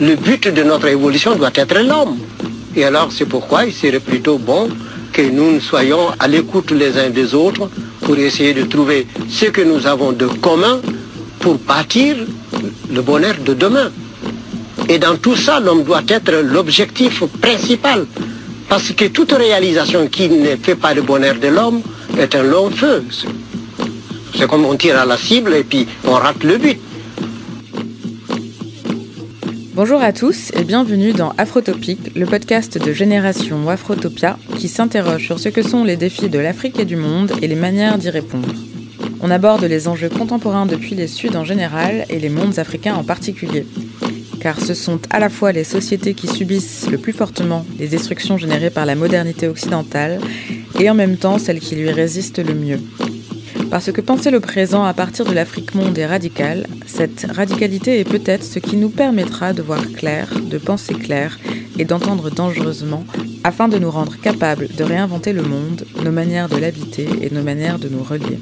le but de notre évolution doit être l'homme. Et alors c'est pourquoi il serait plutôt bon que nous soyons à l'écoute les uns des autres pour essayer de trouver ce que nous avons de commun pour bâtir le bonheur de demain. Et dans tout ça, l'homme doit être l'objectif principal. Parce que toute réalisation qui ne fait pas le bonheur de l'homme est un long feu. C'est comme on tire à la cible et puis on rate le but. Bonjour à tous et bienvenue dans Afrotopique, le podcast de Génération Afrotopia qui s'interroge sur ce que sont les défis de l'Afrique et du monde et les manières d'y répondre. On aborde les enjeux contemporains depuis les Suds en général et les mondes africains en particulier. Car ce sont à la fois les sociétés qui subissent le plus fortement les destructions générées par la modernité occidentale et en même temps celles qui lui résistent le mieux. Parce que penser le présent à partir de l'Afrique monde est radical, cette radicalité est peut-être ce qui nous permettra de voir clair, de penser clair et d'entendre dangereusement afin de nous rendre capables de réinventer le monde, nos manières de l'habiter et nos manières de nous relier.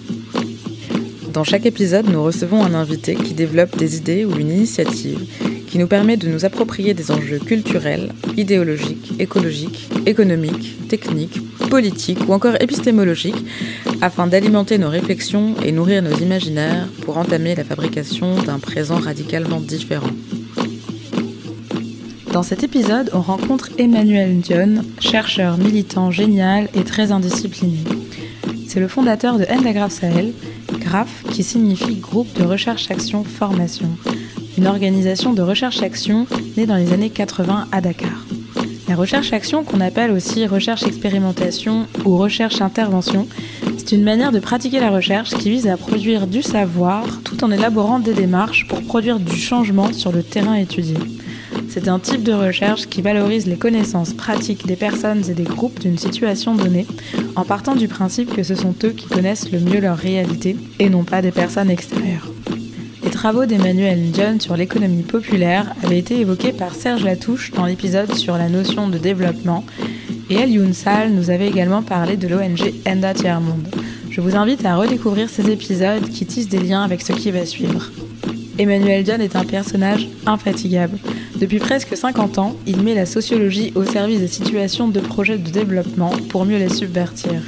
Dans chaque épisode, nous recevons un invité qui développe des idées ou une initiative qui nous permet de nous approprier des enjeux culturels, idéologiques, écologiques, économiques, techniques, politiques ou encore épistémologiques afin d'alimenter nos réflexions et nourrir nos imaginaires pour entamer la fabrication d'un présent radicalement différent. Dans cet épisode, on rencontre Emmanuel Dion, chercheur militant génial et très indiscipliné. C'est le fondateur de Endagraph Sahel, GRAPH qui signifie Groupe de Recherche-Action Formation, une organisation de recherche-action née dans les années 80 à Dakar. La recherche-action, qu'on appelle aussi recherche-expérimentation ou recherche-intervention, c'est une manière de pratiquer la recherche qui vise à produire du savoir tout en élaborant des démarches pour produire du changement sur le terrain étudié. C'est un type de recherche qui valorise les connaissances pratiques des personnes et des groupes d'une situation donnée, en partant du principe que ce sont eux qui connaissent le mieux leur réalité et non pas des personnes extérieures. Travaux d'Emmanuel Ndion sur l'économie populaire avaient été évoqués par Serge Latouche dans l'épisode sur la notion de développement et El Younsal nous avait également parlé de l'ONG Enda Tiers-Monde. Je vous invite à redécouvrir ces épisodes qui tissent des liens avec ce qui va suivre. Emmanuel Dion est un personnage infatigable. Depuis presque 50 ans, il met la sociologie au service des situations de projets de développement pour mieux les subvertir.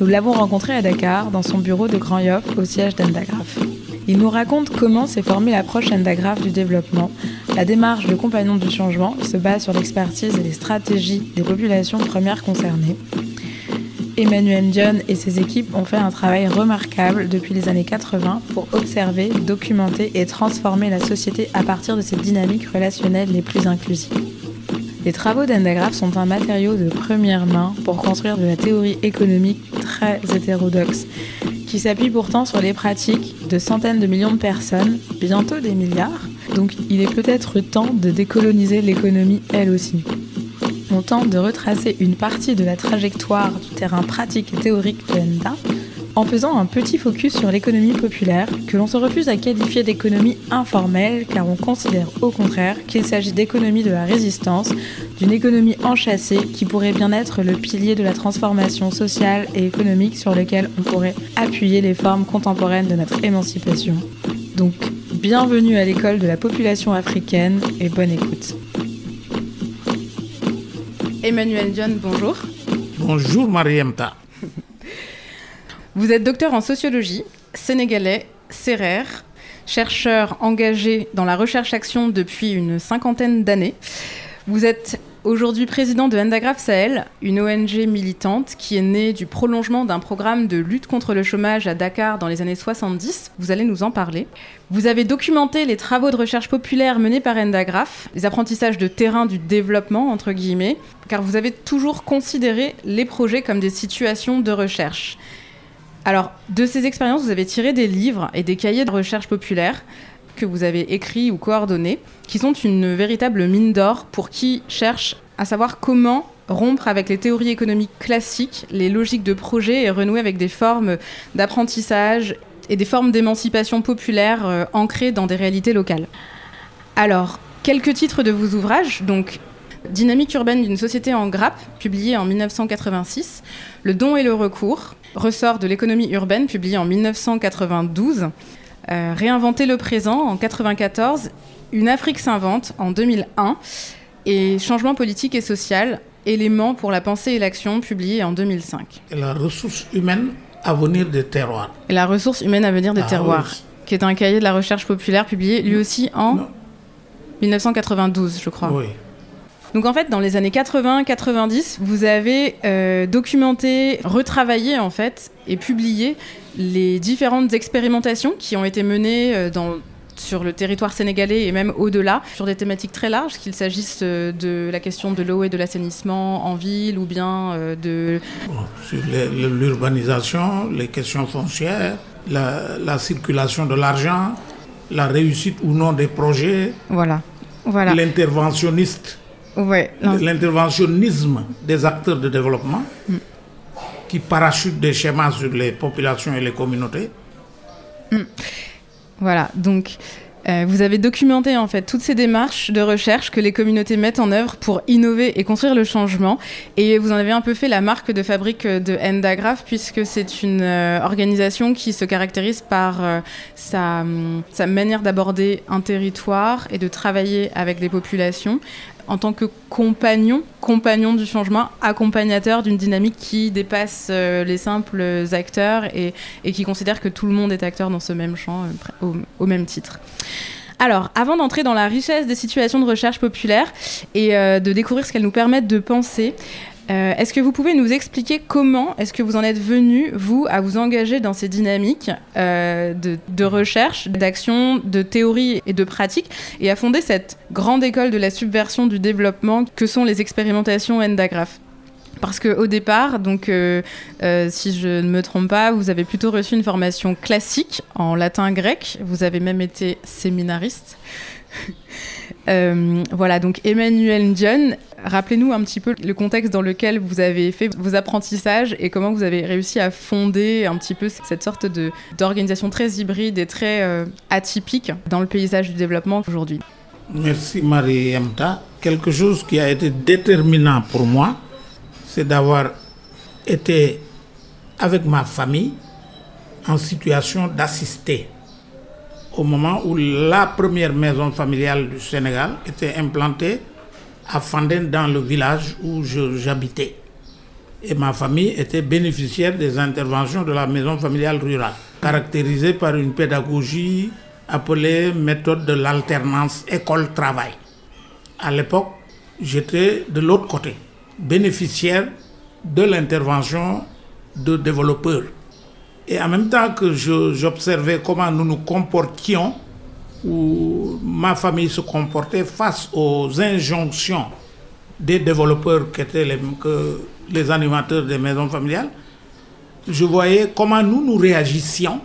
Nous l'avons rencontré à Dakar, dans son bureau de Grand Yoff, au siège d'Endagraph. Il nous raconte comment s'est formée l'approche endagraphe du développement. La démarche de compagnon du changement se base sur l'expertise et les stratégies des populations premières concernées. Emmanuel Dion et ses équipes ont fait un travail remarquable depuis les années 80 pour observer, documenter et transformer la société à partir de ces dynamiques relationnelles les plus inclusives. Les travaux d'Endagraph sont un matériau de première main pour construire de la théorie économique très hétérodoxe qui s'appuie pourtant sur les pratiques de centaines de millions de personnes, bientôt des milliards. Donc il est peut-être temps de décoloniser l'économie elle aussi. On tente de retracer une partie de la trajectoire du terrain pratique et théorique de Enda en faisant un petit focus sur l'économie populaire, que l'on se refuse à qualifier d'économie informelle, car on considère au contraire qu'il s'agit d'économie de la résistance, d'une économie enchâssée qui pourrait bien être le pilier de la transformation sociale et économique sur lequel on pourrait appuyer les formes contemporaines de notre émancipation. Donc, bienvenue à l'école de la population africaine et bonne écoute. Emmanuel John, bonjour. Bonjour Mariamta. Vous êtes docteur en sociologie, sénégalais, serrère, chercheur engagé dans la recherche-action depuis une cinquantaine d'années. Vous êtes aujourd'hui président de Endagraph Sahel, une ONG militante qui est née du prolongement d'un programme de lutte contre le chômage à Dakar dans les années 70. Vous allez nous en parler. Vous avez documenté les travaux de recherche populaire menés par Endagraph, les apprentissages de terrain du développement, entre guillemets, car vous avez toujours considéré les projets comme des situations de recherche. Alors, de ces expériences, vous avez tiré des livres et des cahiers de recherche populaire que vous avez écrits ou coordonnés, qui sont une véritable mine d'or pour qui cherche à savoir comment rompre avec les théories économiques classiques, les logiques de projet et renouer avec des formes d'apprentissage et des formes d'émancipation populaire euh, ancrées dans des réalités locales. Alors, quelques titres de vos ouvrages, donc Dynamique urbaine d'une société en grappe, publié en 1986, Le don et le recours, ressort de l'économie urbaine, publié en 1992, euh, Réinventer le présent en 1994 Une Afrique s'invente en 2001 et Changement politique et social, éléments pour la pensée et l'action, publié en 2005. Et la ressource humaine à venir des terroirs. Et la ressource humaine à venir des Ah terroirs, oui. qui est un cahier de la recherche populaire publié lui aussi en Non. 1992, je crois. Oui. Donc en fait, dans les années 80-90, vous avez euh, documenté, retravaillé en fait et publié les différentes expérimentations qui ont été menées euh, dans sur le territoire sénégalais et même au-delà, sur des thématiques très larges, qu'il s'agisse euh, de la question de l'eau et de l'assainissement en ville ou bien de... Bon, sur les- l'urbanisation, les questions foncières, la, la circulation de l'argent, la réussite ou non des projets, Voilà. Voilà. l'interventionniste, Ouais. l'interventionnisme des acteurs de développement qui parachutent des schémas sur les populations et les communautés. Voilà, donc euh, vous avez documenté en fait toutes ces démarches de recherche que les communautés mettent en œuvre pour innover et construire le changement. Et vous en avez un peu fait la marque de fabrique de Endagraph, puisque c'est une euh, organisation qui se caractérise par euh, sa, hum, sa manière d'aborder un territoire et de travailler avec les populations en tant que compagnon, compagnon du changement, accompagnateur d'une dynamique qui dépasse euh, les simples acteurs et, qui considère que tout le monde est acteur dans ce même champ euh, au même titre. Alors, avant d'entrer dans la richesse des situations de recherche populaire et euh, de découvrir ce qu'elles nous permettent de penser, euh, est-ce que vous pouvez nous expliquer comment est-ce que vous en êtes venu, vous, à vous engager dans ces dynamiques euh, de, recherche, d'action, de théorie et de pratique, et à fonder cette grande école de la subversion du développement que sont les expérimentations Endagraph parce qu'au départ, donc, euh, si je ne me trompe pas, vous avez plutôt reçu une formation classique en latin-grec. Vous avez même été séminariste. Euh, voilà, donc Emmanuel Ndion, rappelez-nous un petit peu le contexte dans lequel vous avez fait vos apprentissages et comment vous avez réussi à fonder un petit peu cette sorte d'organisation très hybride et très euh, atypique dans le paysage du développement aujourd'hui. Merci Marie Emta. Quelque chose qui a été déterminant pour moi, c'est d'avoir été avec ma famille en situation d'assister au moment où la première maison familiale du Sénégal était implantée à Fandène dans le village où j'habitais. Et ma famille était bénéficiaire des interventions de la maison familiale rurale, caractérisée par une pédagogie appelée méthode de l'alternance école-travail. À l'époque, j'étais de l'autre côté, bénéficiaire de l'intervention de développeurs. Et en même temps que j'observais comment nous nous comportions, ou ma famille se comportait face aux injonctions des développeurs qui étaient les, animateurs des maisons familiales, je voyais comment nous nous réagissions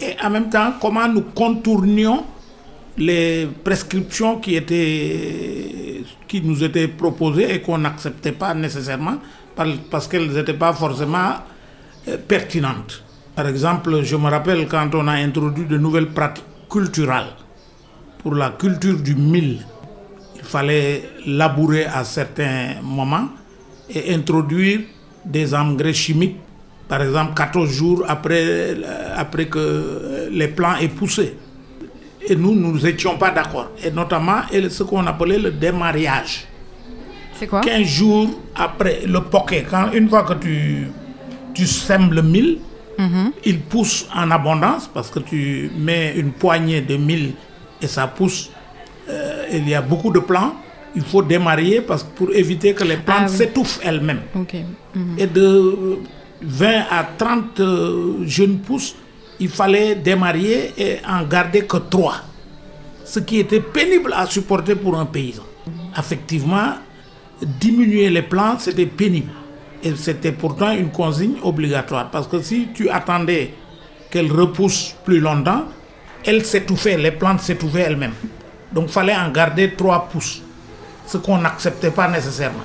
et en même temps comment nous contournions les prescriptions qui, étaient, qui nous étaient proposées et qu'on n'acceptait pas nécessairement par- parce qu'elles n'étaient pas forcément pertinentes. Par exemple, je me rappelle quand on a introduit de nouvelles pratiques culturelles pour la culture du mil, il fallait labourer à certains moments et introduire des engrais chimiques, par exemple 14 jours après, euh, après que euh, les plants aient poussé. Et nous, nous n'étions pas d'accord. Et notamment et ce qu'on appelait le démarrage. C'est quoi? 15 jours après le poquet, quand une fois que tu, tu sèmes le mil, il pousse en abondance parce que tu mets une poignée de mil et ça pousse. euh, il y a beaucoup de plants. Il faut démarrer parce que pour éviter que les plantes Ah oui. s'étouffent elles-mêmes. Mhm. Et de 20 à 30 euh, jeunes pousses, il fallait démarrer et en garder que 3. Ce qui était pénible à supporter pour un paysan. Effectivement, diminuer les plantes, c'était pénible. Et c'était pourtant une consigne obligatoire. Parce que si tu attendais qu'elles repoussent plus longtemps, elles s'étouffaient, les plantes s'étouffaient elles-mêmes. Donc il fallait en garder 3 pouces. Ce qu'on n'acceptait pas nécessairement.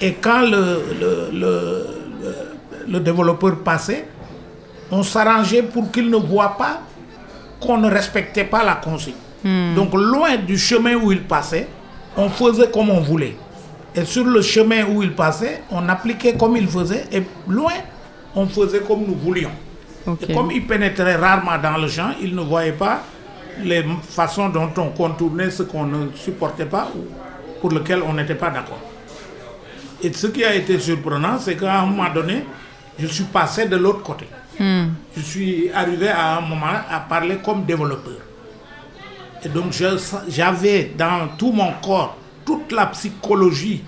Et quand le, le, le, le- le développeur passait, on s'arrangeait pour qu'il ne voit pas qu'on ne respectait pas la consigne. Donc loin du chemin où il passait, on faisait comme on voulait. Et sur le chemin où il passait, on appliquait comme il faisait. Et loin, on faisait comme nous voulions. Et comme il pénétrait rarement dans le champ, il ne voyait pas les façons dont on contournait ce qu'on ne supportait pas ou pour lequel on n'était pas d'accord. Et ce qui a été surprenant, c'est qu'à un moment donné, je suis passé de l'autre côté. Je suis arrivé à un moment à parler comme développeur. Et donc j'avais dans tout mon corps toute la psychologie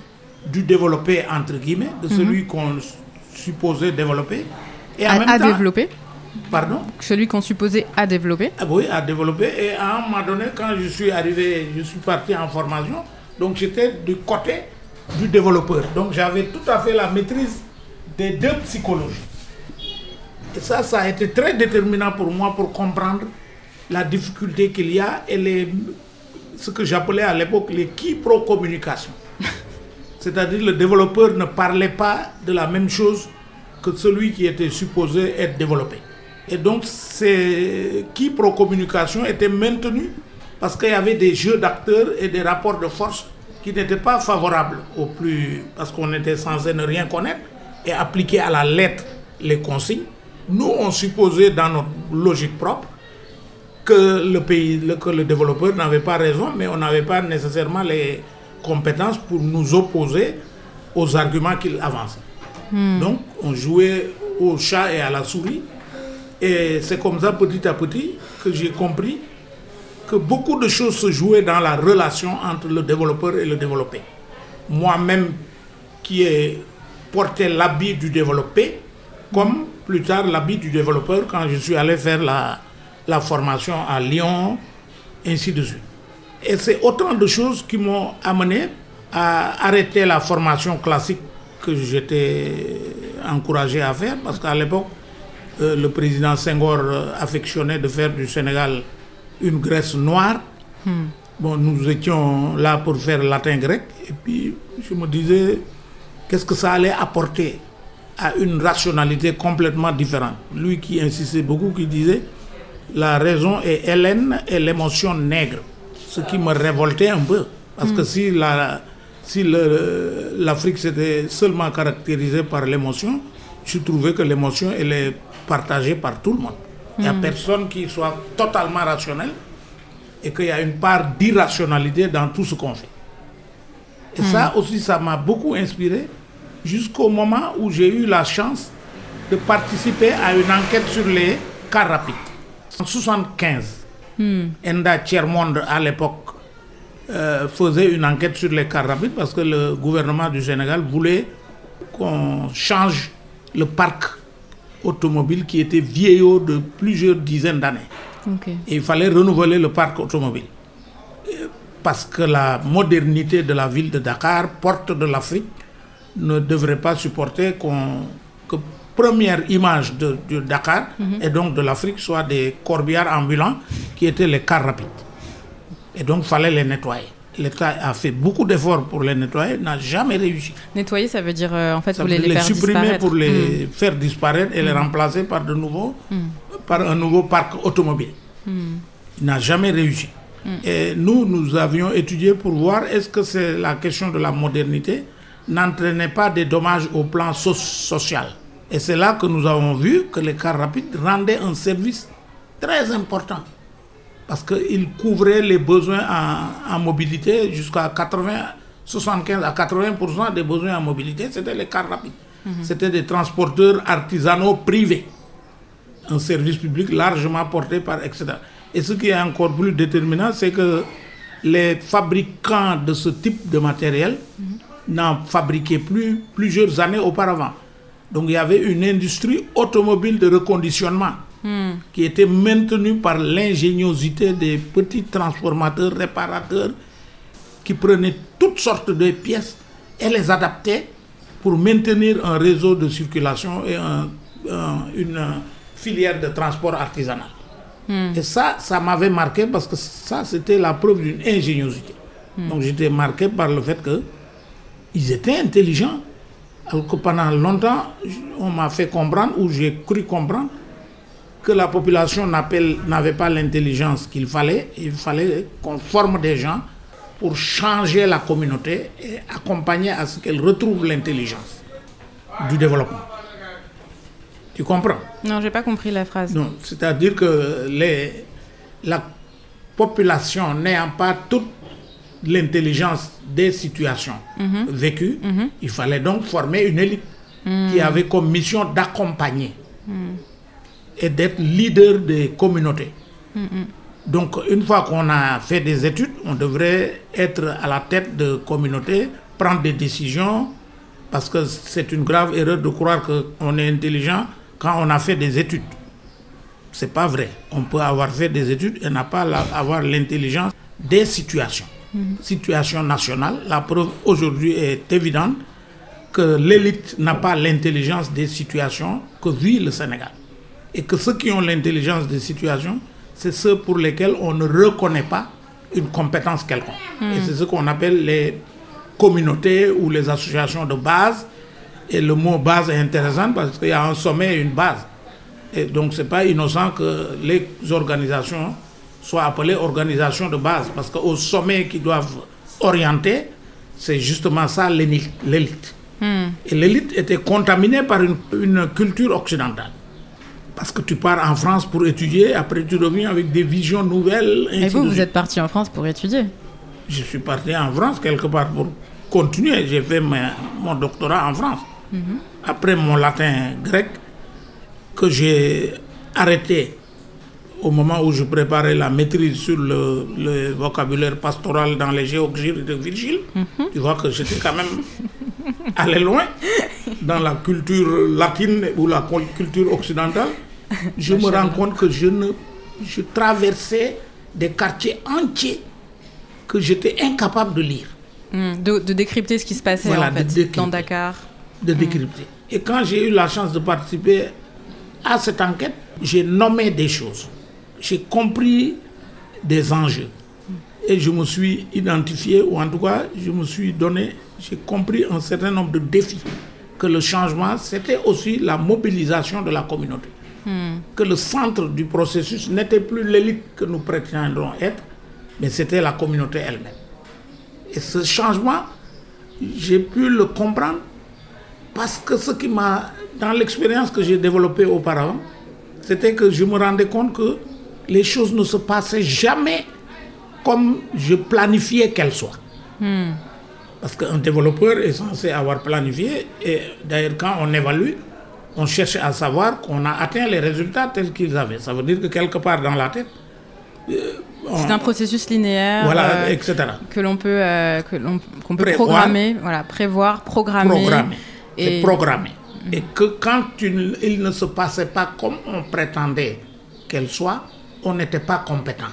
du développé, entre guillemets, de celui qu'on supposait développer. Et en à, développer Pardon? Celui qu'on supposait à développer ah Oui, à développer. Et à un moment donné, quand je suis arrivé, je suis parti en formation, donc j'étais du côté du développeur. Donc j'avais tout à fait la maîtrise des deux psychologies. Et ça, ça a été très déterminant pour moi pour comprendre la difficulté qu'il y a et les, ce que j'appelais à l'époque les qui-pro-communication. C'est-à-dire le développeur ne parlait pas de la même chose que celui qui était supposé être développé. Et donc ces qui-pro-communication étaient maintenus parce qu'il y avait des jeux d'acteurs et des rapports de force qui n'étaient pas favorables au plus, parce qu'on était censé ne rien connaître et appliquer à la lettre les consignes. Nous, on supposait dans notre logique propre que le pays, que le développeur n'avait pas raison, mais on n'avait pas nécessairement les compétences pour nous opposer aux arguments qu'il avançait. Hmm. Donc, on jouait au chat et à la souris. Et c'est comme ça, petit à petit, que j'ai compris que beaucoup de choses se jouaient dans la relation entre le développeur et le développé. Moi-même, qui ai porté l'habit du développé, comme plus tard l'habit du développeur quand je suis allé faire la, la formation à Lyon, ainsi de suite. Et c'est autant de choses qui m'ont amené à arrêter la formation classique que j'étais encouragé à faire, parce qu'à l'époque, euh, le président Senghor euh, affectionnait de faire du Sénégal une Grèce noire. Hmm. Bon, nous étions là pour faire latin-grec, et puis je me disais, qu'est-ce que ça allait apporter à une rationalité complètement différente? Lui qui insistait beaucoup, qui disait, la raison est Hélène et l'émotion nègre. Ce qui me révoltait un peu. Parce que hmm. si la, si l'Afrique s'était seulement caractérisée par l'émotion, je trouvais que l'émotion, elle est partagée par tout le monde. Il n'y a hmm. personne qui soit totalement rationnel et qu'il y a une part d'irrationalité dans tout ce qu'on fait. Et ça hmm. aussi, ça m'a beaucoup inspiré jusqu'au moment où j'ai eu la chance de participer à une enquête sur les cas rapides. En 1975, hmm. Enda Tiermonde, à l'époque, euh, faisait une enquête sur les cars rapides parce que le gouvernement du Sénégal voulait qu'on change le parc automobile qui était vieillot de plusieurs dizaines d'années. Et il fallait renouveler le parc automobile. Parce que la modernité de la ville de Dakar, porte de l'Afrique, ne devrait pas supporter qu'on première image de, Dakar mhm. et donc de l'Afrique soit des corbières ambulants qui étaient les cars rapides. Et donc, il fallait les nettoyer. L'État a fait beaucoup d'efforts pour les nettoyer, n'a jamais réussi. Nettoyer, ça veut dire, euh, en fait, vous les, les, faire supprimer pour les mhm. faire disparaître et les mhm. remplacer par, de nouveaux, par un nouveau parc automobile. Il n'a jamais réussi. Et nous, nous avions étudié pour voir est-ce que c'est la question de la modernité n'entraînait pas des dommages au plan social. Et c'est là que nous avons vu que les cars rapides rendaient un service très important. Parce qu'ils couvraient les besoins en, mobilité jusqu'à 80, 75 à 80% des besoins en mobilité, c'était les cars rapides. Mhm. C'était des transporteurs artisanaux privés. Un service public largement porté par, etc. Et ce qui est encore plus déterminant, c'est que les fabricants de ce type de matériel mhm. n'en fabriquaient plus plusieurs années auparavant. Donc il y avait une industrie automobile de reconditionnement hmm. qui était maintenue par l'ingéniosité des petits transformateurs, réparateurs, qui prenaient toutes sortes de pièces et les adaptaient pour maintenir un réseau de circulation et une filière de transport artisanal. Hmm. Et ça, ça m'avait marqué parce que ça, c'était la preuve d'une ingéniosité. Hmm. Donc j'étais marqué par le fait qu'ils étaient intelligents alors que pendant longtemps, on m'a fait comprendre, ou j'ai cru comprendre, que la population n'avait pas l'intelligence qu'il fallait. Il fallait qu'on forme des gens pour changer la communauté et accompagner à ce qu'elle retrouve l'intelligence du développement. Tu comprends? Non, j'ai pas compris la phrase. Non, c'est-à-dire que les, la population n'ayant pas toute l'intelligence des situations mhm. vécues, mhm. il fallait donc former une élite qui avait comme mission d'accompagner et d'être leader des communautés. Donc, une fois qu'on a fait des études, on devrait être à la tête de communautés, prendre des décisions, parce que c'est une grave erreur de croire qu'on est intelligent quand on a fait des études. C'est pas vrai. On peut avoir fait des études et n'a pas avoir l'intelligence des situations. Mhm. Situation nationale, la preuve aujourd'hui est évidente que l'élite n'a pas l'intelligence des situations que vit le Sénégal. Et que ceux qui ont l'intelligence des situations, c'est ceux pour lesquels on ne reconnaît pas une compétence quelconque. Hmm. Et c'est ce qu'on appelle les communautés ou les associations de base. Et le mot base est intéressant parce qu'il y a un sommet et une base. Et donc, ce n'est pas innocent que les organisations soient appelées organisations de base. Parce qu'au sommet qui doivent orienter, c'est justement ça l'élite. Hmm. Et l'élite était contaminée par une culture occidentale. Parce que tu pars en France pour étudier, après tu reviens avec des visions nouvelles. Et vous, vous êtes parti en France pour étudier Je suis parti en France quelque part pour continuer. J'ai fait mon doctorat en France. Mhm. Après mon latin grec, que j'ai arrêté au moment où je préparais la maîtrise sur le, vocabulaire pastoral dans les géoglyphes de Virgile, mhm. tu vois que j'étais quand même allé loin dans la culture latine ou la culture occidentale. je me rends compte que je, ne, je traversais des quartiers entiers que j'étais incapable de lire. Hmm, de, décrypter ce qui se passait en fait, dans Dakar. De hmm. décrypter. Et quand j'ai eu la chance de participer à cette enquête, j'ai nommé des choses. J'ai compris des enjeux. Et je me suis identifié, ou en tout cas, je me suis donné, j'ai compris un certain nombre de défis. Que le changement, c'était aussi la mobilisation de la communauté que le centre du processus n'était plus l'élite que nous prétendons être, mais c'était la communauté elle-même. Et ce changement, j'ai pu le comprendre parce que ce qui m'a, dans l'expérience que j'ai développée auparavant, c'était que je me rendais compte que les choses ne se passaient jamais comme je planifiais qu'elles soient. Hmm. Parce qu'un développeur est censé avoir planifié, et d'ailleurs quand on évalue, on cherche à savoir qu'on a atteint les résultats tels qu'ils avaient. Ça veut dire que quelque part dans la tête. Euh, c'est un processus linéaire. Voilà, euh, etc. Que l'on peut, euh, que l'on, qu'on peut programmer, voilà, prévoir, programmer. Programmer. Et programmer. Et que quand il ne se passait pas comme on prétendait qu'elle soit, on n'était pas compétent.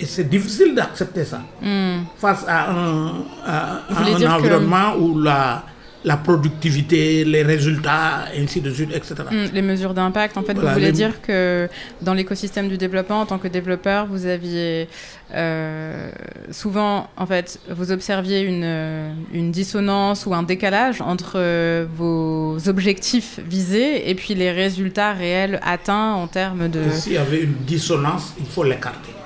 Et c'est difficile d'accepter ça. Hmm. Face à un, un environnement où la, la productivité, les résultats, ainsi de suite, etc. Hmm, les mesures d'impact, en fait, vous voulez dire que dans l'écosystème du développement, en tant que développeur, vous aviez euh, souvent, en fait, vous observiez une, une, dissonance ou un décalage entre euh, vos objectifs visés et puis les résultats réels atteints en termes de... S'il y avait une dissonance, il faut l'écarter.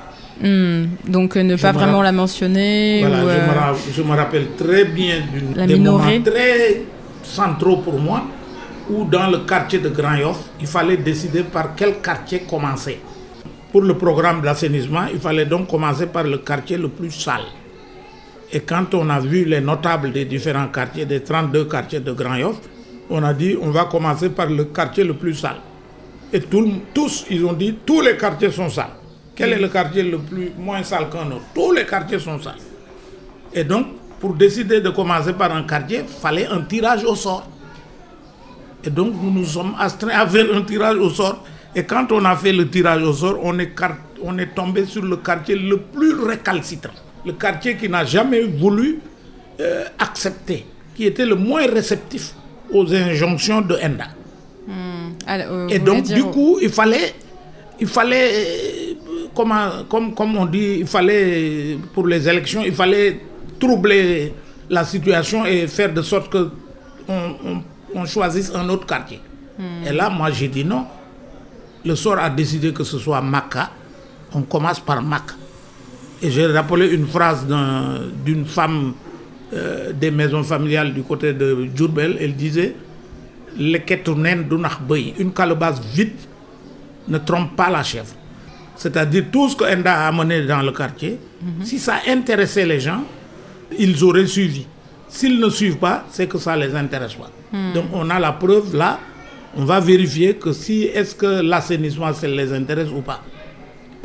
Hmm. donc euh, ne pas vraiment la mentionner. Voilà, euh, je, me rappelle très bien d'un moment très centraux pour moi où dans le quartier de Grand Yoff, il fallait décider par quel quartier commencer. Pour le programme d'assainissement, il fallait donc commencer par le quartier le plus sale. Et quand on a vu les notables des différents quartiers, des 32 quartiers de Grand Yoff, on a dit on va commencer par le quartier le plus sale. Et tous, ils ont dit tous les quartiers sont sales. Quel est le quartier le plus moins sale qu'un autre? Tous les quartiers sont sales. Et donc, pour décider de commencer par un quartier, il fallait un tirage au sort. Et donc, nous nous sommes astreints à faire un tirage au sort. Et quand on a fait le tirage au sort, on est, on est tombé sur le quartier le plus récalcitrant. Le quartier qui n'a jamais voulu euh, accepter, qui était le moins réceptif aux injonctions de Enda. Hmm. Euh, Et donc, du coup, il fallait, il fallait comme, comme on dit, il fallait, pour les élections, il fallait troubler la situation et faire de sorte que on, choisisse un autre quartier. Hmm. Et là, moi, j'ai dit non. Le sort a décidé que ce soit Maca. On commence par Maca. Et j'ai rappelé une phrase d'une femme euh, des maisons familiales du côté de Djourbel. Elle disait Une calebasse vide ne trompe pas la chèvre. C'est-à-dire tout ce que Enda a amené dans le quartier, si ça intéressait les gens, ils auraient suivi. S'ils ne suivent pas, c'est que ça ne les intéresse pas. Hmm. Donc on a la preuve là, on va vérifier que si est-ce que l'assainissement, ça les intéresse ou pas.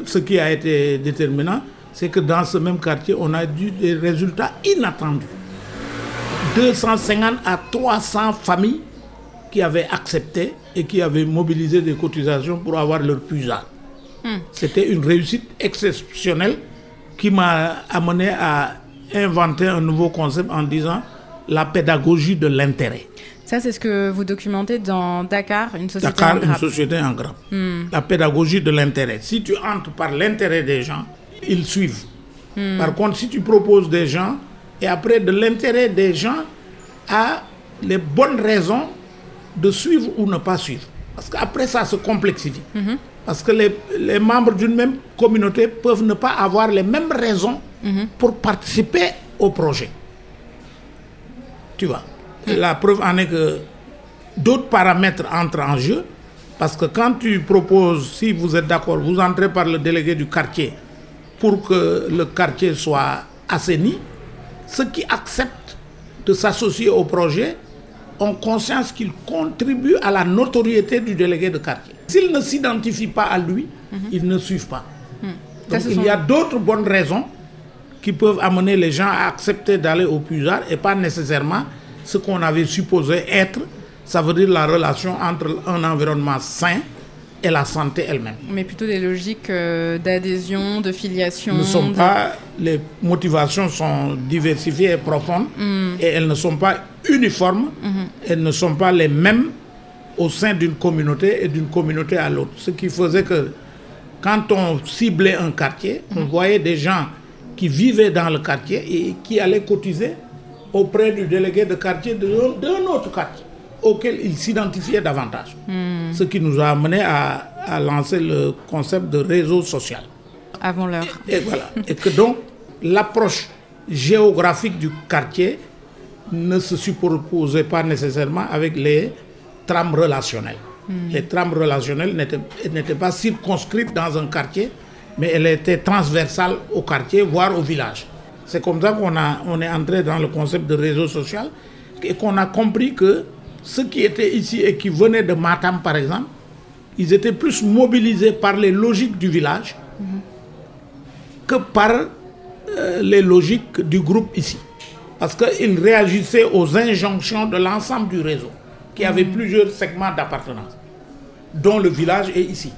Ce qui a été déterminant, c'est que dans ce même quartier, on a eu des résultats inattendus. 250 à 300 familles qui avaient accepté et qui avaient mobilisé des cotisations pour avoir leur puisard. Hmm. C'était une réussite exceptionnelle qui m'a amené à inventer un nouveau concept en disant la pédagogie de l'intérêt. Ça, c'est ce que vous documentez dans Dakar, une société Dakar, en grappe. une société en grappe. Hmm. La pédagogie de l'intérêt. Si tu entres par l'intérêt des gens, ils suivent. Hmm. Par contre, si tu proposes des gens, et après de l'intérêt des gens à les bonnes raisons de suivre ou ne pas suivre. Parce qu'après, ça se complexifie. Mhm. Parce que les, les membres d'une même communauté peuvent ne pas avoir les mêmes raisons mhm. pour participer au projet. Tu vois. La preuve en est que d'autres paramètres entrent en jeu. Parce que quand tu proposes, si vous êtes d'accord, vous entrez par le délégué du quartier pour que le quartier soit assaini, ceux qui acceptent de s'associer au projet ont conscience qu'ils contribuent à la notoriété du délégué de quartier. S'ils ne s'identifient pas à lui, mhm. ils ne suivent pas. Mhm. Donc il y a d'autres bonnes raisons qui peuvent amener les gens à accepter d'aller au puisard et pas nécessairement ce qu'on avait supposé être, ça veut dire la relation entre un environnement sain et la santé elle-même. Mais plutôt des logiques euh, d'adhésion, de filiation. Ne sont pas, les motivations sont diversifiées et profondes mm. et elles ne sont pas uniformes, mm-hmm. elles ne sont pas les mêmes au sein d'une communauté et d'une communauté à l'autre. Ce qui faisait que quand on ciblait un quartier, on mm-hmm. voyait des gens qui vivaient dans le quartier et qui allaient cotiser auprès du délégué de quartier d'un autre quartier auquel ils s'identifiaient davantage. Hmm. Ce qui nous a amené à, à, lancer le concept de réseau social. Avant l'heure. Et, voilà. et que donc, l'approche géographique du quartier ne se superposait pas nécessairement avec les trames relationnelles. Hmm. Les trames relationnelles n'étaient pas circonscrites dans un quartier, mais elles étaient transversales au quartier, voire au village. C'est comme ça qu'on on est entré dans le concept de réseau social et qu'on a compris que ceux qui étaient ici et qui venaient de Matam, par exemple, ils étaient plus mobilisés par les logiques du village que par euh, les logiques du groupe ici. Parce qu'ils réagissaient aux injonctions de l'ensemble du réseau, qui avait plusieurs segments d'appartenance, dont le village est ici.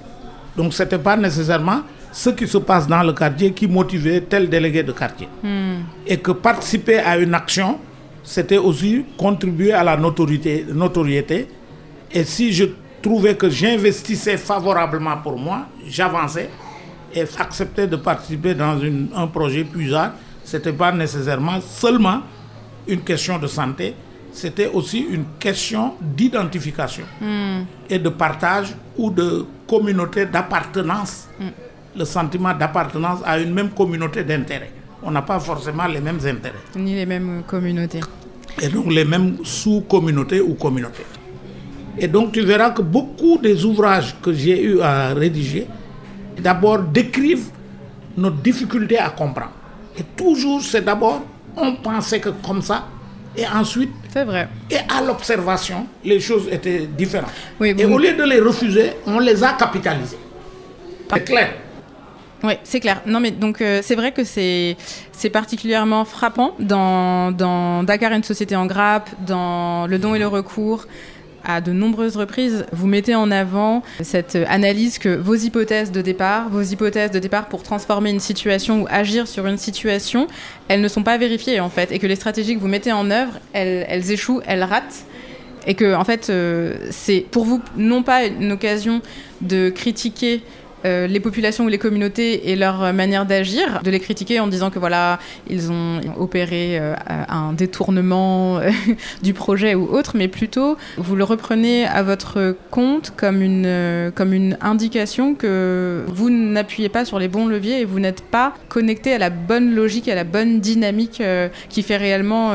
Donc ce n'était pas nécessairement ce qui se passe dans le quartier qui motivait tel délégué de quartier. Mm. Et que participer à une action c'était aussi contribuer à la notoriété, notoriété. Et si je trouvais que j'investissais favorablement pour moi, j'avançais et acceptais de participer dans un projet puisard. Ce n'était pas nécessairement seulement une question de santé, c'était aussi une question d'identification hmm. et de partage ou de communauté d'appartenance. Hmm. Le sentiment d'appartenance à une même communauté d'intérêt on n'a pas forcément les mêmes intérêts. Ni les mêmes communautés. Et donc les mêmes sous-communautés ou communautés. Et donc tu verras que beaucoup des ouvrages que j'ai eu à rédiger, d'abord décrivent nos difficultés à comprendre. Et toujours, c'est d'abord, on pensait que comme ça, et ensuite, vrai. Et à l'observation, les choses étaient différentes. et au lieu de les refuser, on les a capitalisées. C'est clair. Oui, c'est clair. Non, mais donc euh, c'est vrai que c'est c'est particulièrement frappant dans, dans Dakar une société en grappe, dans Le don et le recours. À de nombreuses reprises, vous mettez en avant cette analyse que vos hypothèses de départ, vos hypothèses de départ pour transformer une situation ou agir sur une situation, elles ne sont pas vérifiées en fait, et que les stratégies que vous mettez en œuvre, elles, échouent, elles ratent, et que en fait, euh, c'est pour vous non pas une occasion de critiquer euh, les populations ou les communautés et leur manière d'agir, de les critiquer en disant que voilà, ils ont opéré euh, un détournement euh, du projet ou autre, mais plutôt vous le reprenez à votre compte comme une, comme une indication que vous n'appuyez pas sur les bons leviers et vous n'êtes pas connecté à la bonne logique, à la bonne dynamique qui fait réellement,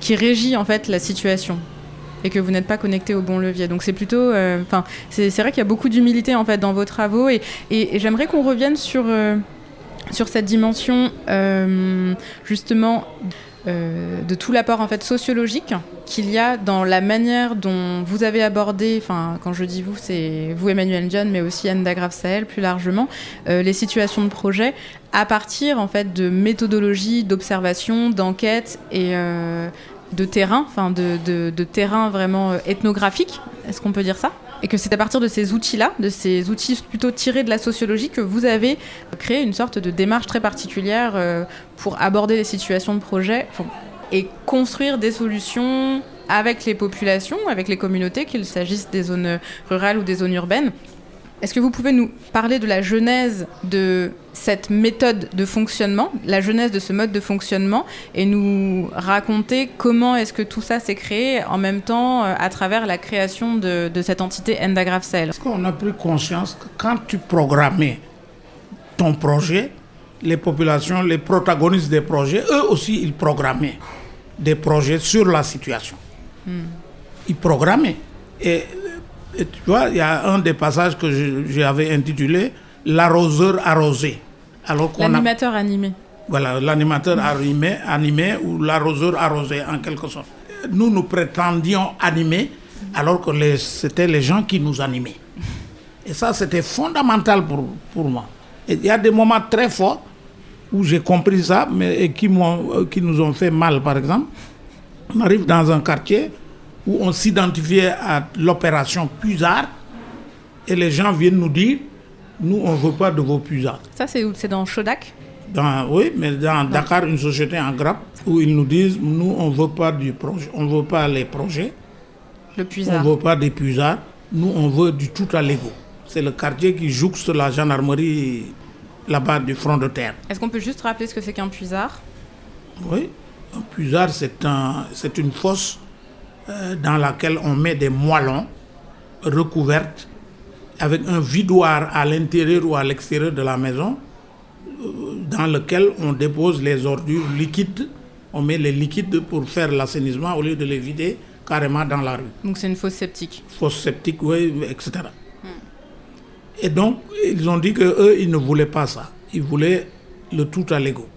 qui régit en fait la situation. Et que vous n'êtes pas connecté au bon levier. Donc c'est plutôt, enfin, c'est vrai qu'il y a beaucoup d'humilité en fait dans vos travaux et, j'aimerais qu'on revienne sur sur cette dimension justement euh, de tout l'apport en fait sociologique qu'il y a dans la manière dont vous avez abordé, enfin quand je dis vous, c'est vous Emmanuel John, mais aussi Anne Dagrave Sahel plus largement, euh, les situations de projet à partir en fait de méthodologies, d'observation, d'enquête et euh, de terrain, enfin de, de, terrain vraiment ethnographique. Est-ce qu'on peut dire ça? Et que c'est à partir de ces outils-là, de ces outils plutôt tirés de la sociologie, que vous avez créé une sorte de démarche très particulière euh, pour aborder les situations de projet et construire des solutions avec les populations, avec les communautés, qu'il s'agisse des zones rurales ou des zones urbaines. Est-ce que vous pouvez nous parler de la genèse de cette méthode de fonctionnement, la genèse de ce mode de fonctionnement, et nous raconter comment est-ce que tout ça s'est créé en même temps euh, à travers la création de, cette entité Endagraph Cell Parce qu'on a pris conscience que quand tu programmais ton projet, les populations, les protagonistes des projets, eux aussi, ils programmaient des projets sur la situation. Hmm. Ils programmaient. Et et tu vois, il y a un des passages que j'avais intitulé L'arroseur arrosé. L'animateur animé. Voilà, l'animateur animé, animé ou l'arroseur arrosé en quelque sorte. Nous, nous prétendions animer alors que c'était les gens qui nous animaient. Et ça, c'était fondamental pour, pour moi. il y a des moments très forts où j'ai compris ça, mais et qui, euh, qui nous ont fait mal, par exemple. On arrive dans un quartier, où on s'identifiait à l'opération Puzard et les gens viennent nous dire nous, on ne veut pas de vos Puzards. Ça, c'est où? C'est dans Chodac dans, Oui, mais dans Dakar, une société en grappe, où ils nous disent nous, on ne veut pas du projet, on veut pas les projets. Le Puzard. On ne veut pas des Puzards. Nous, on veut du tout à l'ego. C'est le quartier qui jouxte la gendarmerie là-bas du front de terre. Est-ce qu'on peut juste rappeler ce que c'est qu'un Puzard Oui, un Puzard, c'est un, une fosse dans laquelle on met des moellons recouvertes avec un vidoir à l'intérieur ou à l'extérieur de la maison euh, dans lequel on dépose les ordures liquides. On met les liquides pour faire l'assainissement au lieu de les vider carrément dans la rue. Donc c'est une fosse septique. Fosse septique, oui, etc. Hmm. Et donc, ils ont dit qu'eux, ils ne voulaient pas ça. Ils voulaient le tout à l'ego.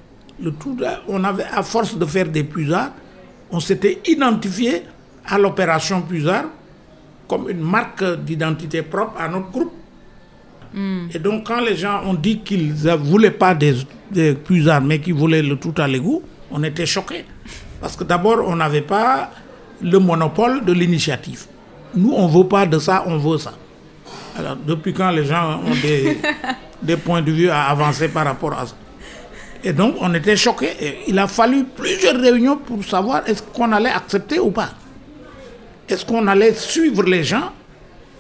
Le tout, on avait, à force de faire des puisards, on s'était identifié à l'opération Puzard comme une marque d'identité propre à notre groupe. Hmm. Et donc, quand les gens ont dit qu'ils ne voulaient pas des, des mais qu'ils voulaient le tout à l'égout, on était choqués. Parce que d'abord, on n'avait pas le monopole de l'initiative. Nous, on ne veut pas de ça, on veut ça. Alors, depuis quand les gens ont des, des points de vue à avancer par rapport à ça? Et donc, on était choqués. Et il a fallu plusieurs réunions pour savoir est-ce qu'on allait accepter ou pas. Est-ce qu'on allait suivre les gens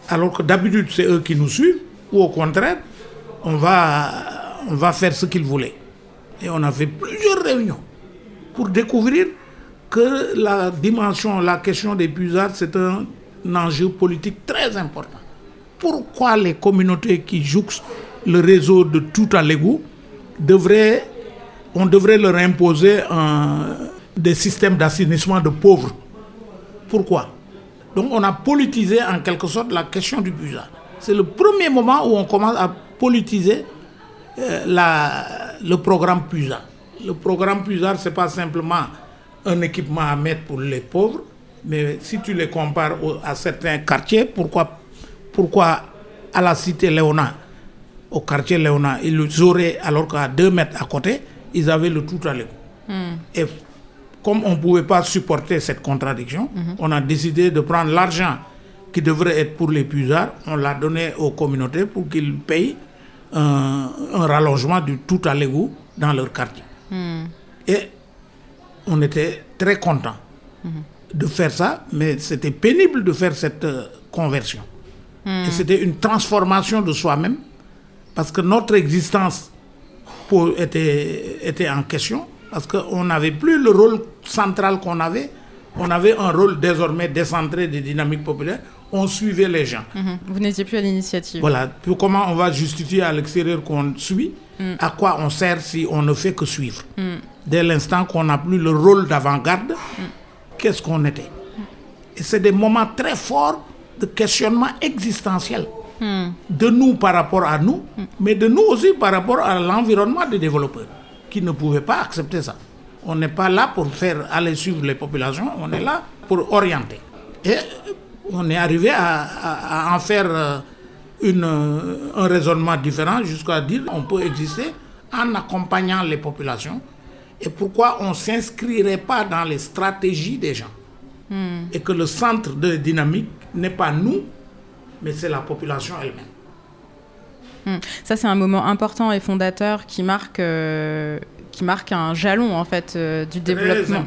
alors que d'habitude c'est eux qui nous suivent ou au contraire on va, on va faire ce qu'ils voulaient. Et on a fait plusieurs réunions pour découvrir que la dimension, la question des puisards, c'est un, enjeu politique très important. Pourquoi les communautés qui jouxtent le réseau de tout à l'égout devraient, on devrait leur imposer des systèmes d'assainissement de pauvres? Pourquoi? Donc on a politisé en quelque sorte la question du puisard. C'est le premier moment où on commence à politiser euh, la, le programme puisard. Le programme puisard, ce n'est pas simplement un équipement à mettre pour les pauvres, mais si tu les compares à certains quartiers, pourquoi, pourquoi à la cité Léona, au quartier Léona, ils auraient, alors qu'à deux mètres à côté, ils avaient le tout à l'égo. Hmm comme on ne pouvait pas supporter cette contradiction, mhm. on a décidé de prendre l'argent qui devrait être pour les puisards, on l'a donné aux communautés pour qu'ils payent un, rallongement du tout à l'égout dans leur quartier. Hmm. Et on était très contents mhm. de faire ça, mais c'était pénible de faire cette euh, conversion. Hmm. Et c'était une transformation de soi-même, parce que notre existence était, était en question parce qu'on n'avait plus le rôle central qu'on avait. On avait un rôle désormais décentré des dynamiques populaires. On suivait les gens. Mhm. Vous n'étiez plus à l'initiative. Voilà. Puis comment on va justifier à l'extérieur qu'on suit mm. À quoi on sert si on ne fait que suivre mm. Dès l'instant qu'on n'a plus le rôle d'avant-garde, mm. qu'est-ce qu'on était? Et c'est des moments très forts de questionnement existentiel de nous par rapport à nous, mais de nous aussi par rapport à l'environnement des développeurs, qui ne pouvaient pas accepter ça. On n'est pas là pour faire aller suivre les populations, on est là pour orienter. Et on est arrivé à, en faire euh, une, un raisonnement différent jusqu'à dire qu'on peut exister en accompagnant les populations. Et pourquoi on ne s'inscrirait pas dans les stratégies des gens? Hmm. Et que le centre de dynamique n'est pas nous, mais c'est la population elle-même. Hmm. Ça, c'est un moment important et fondateur qui marque, euh, qui marque un jalon en fait euh, du développement,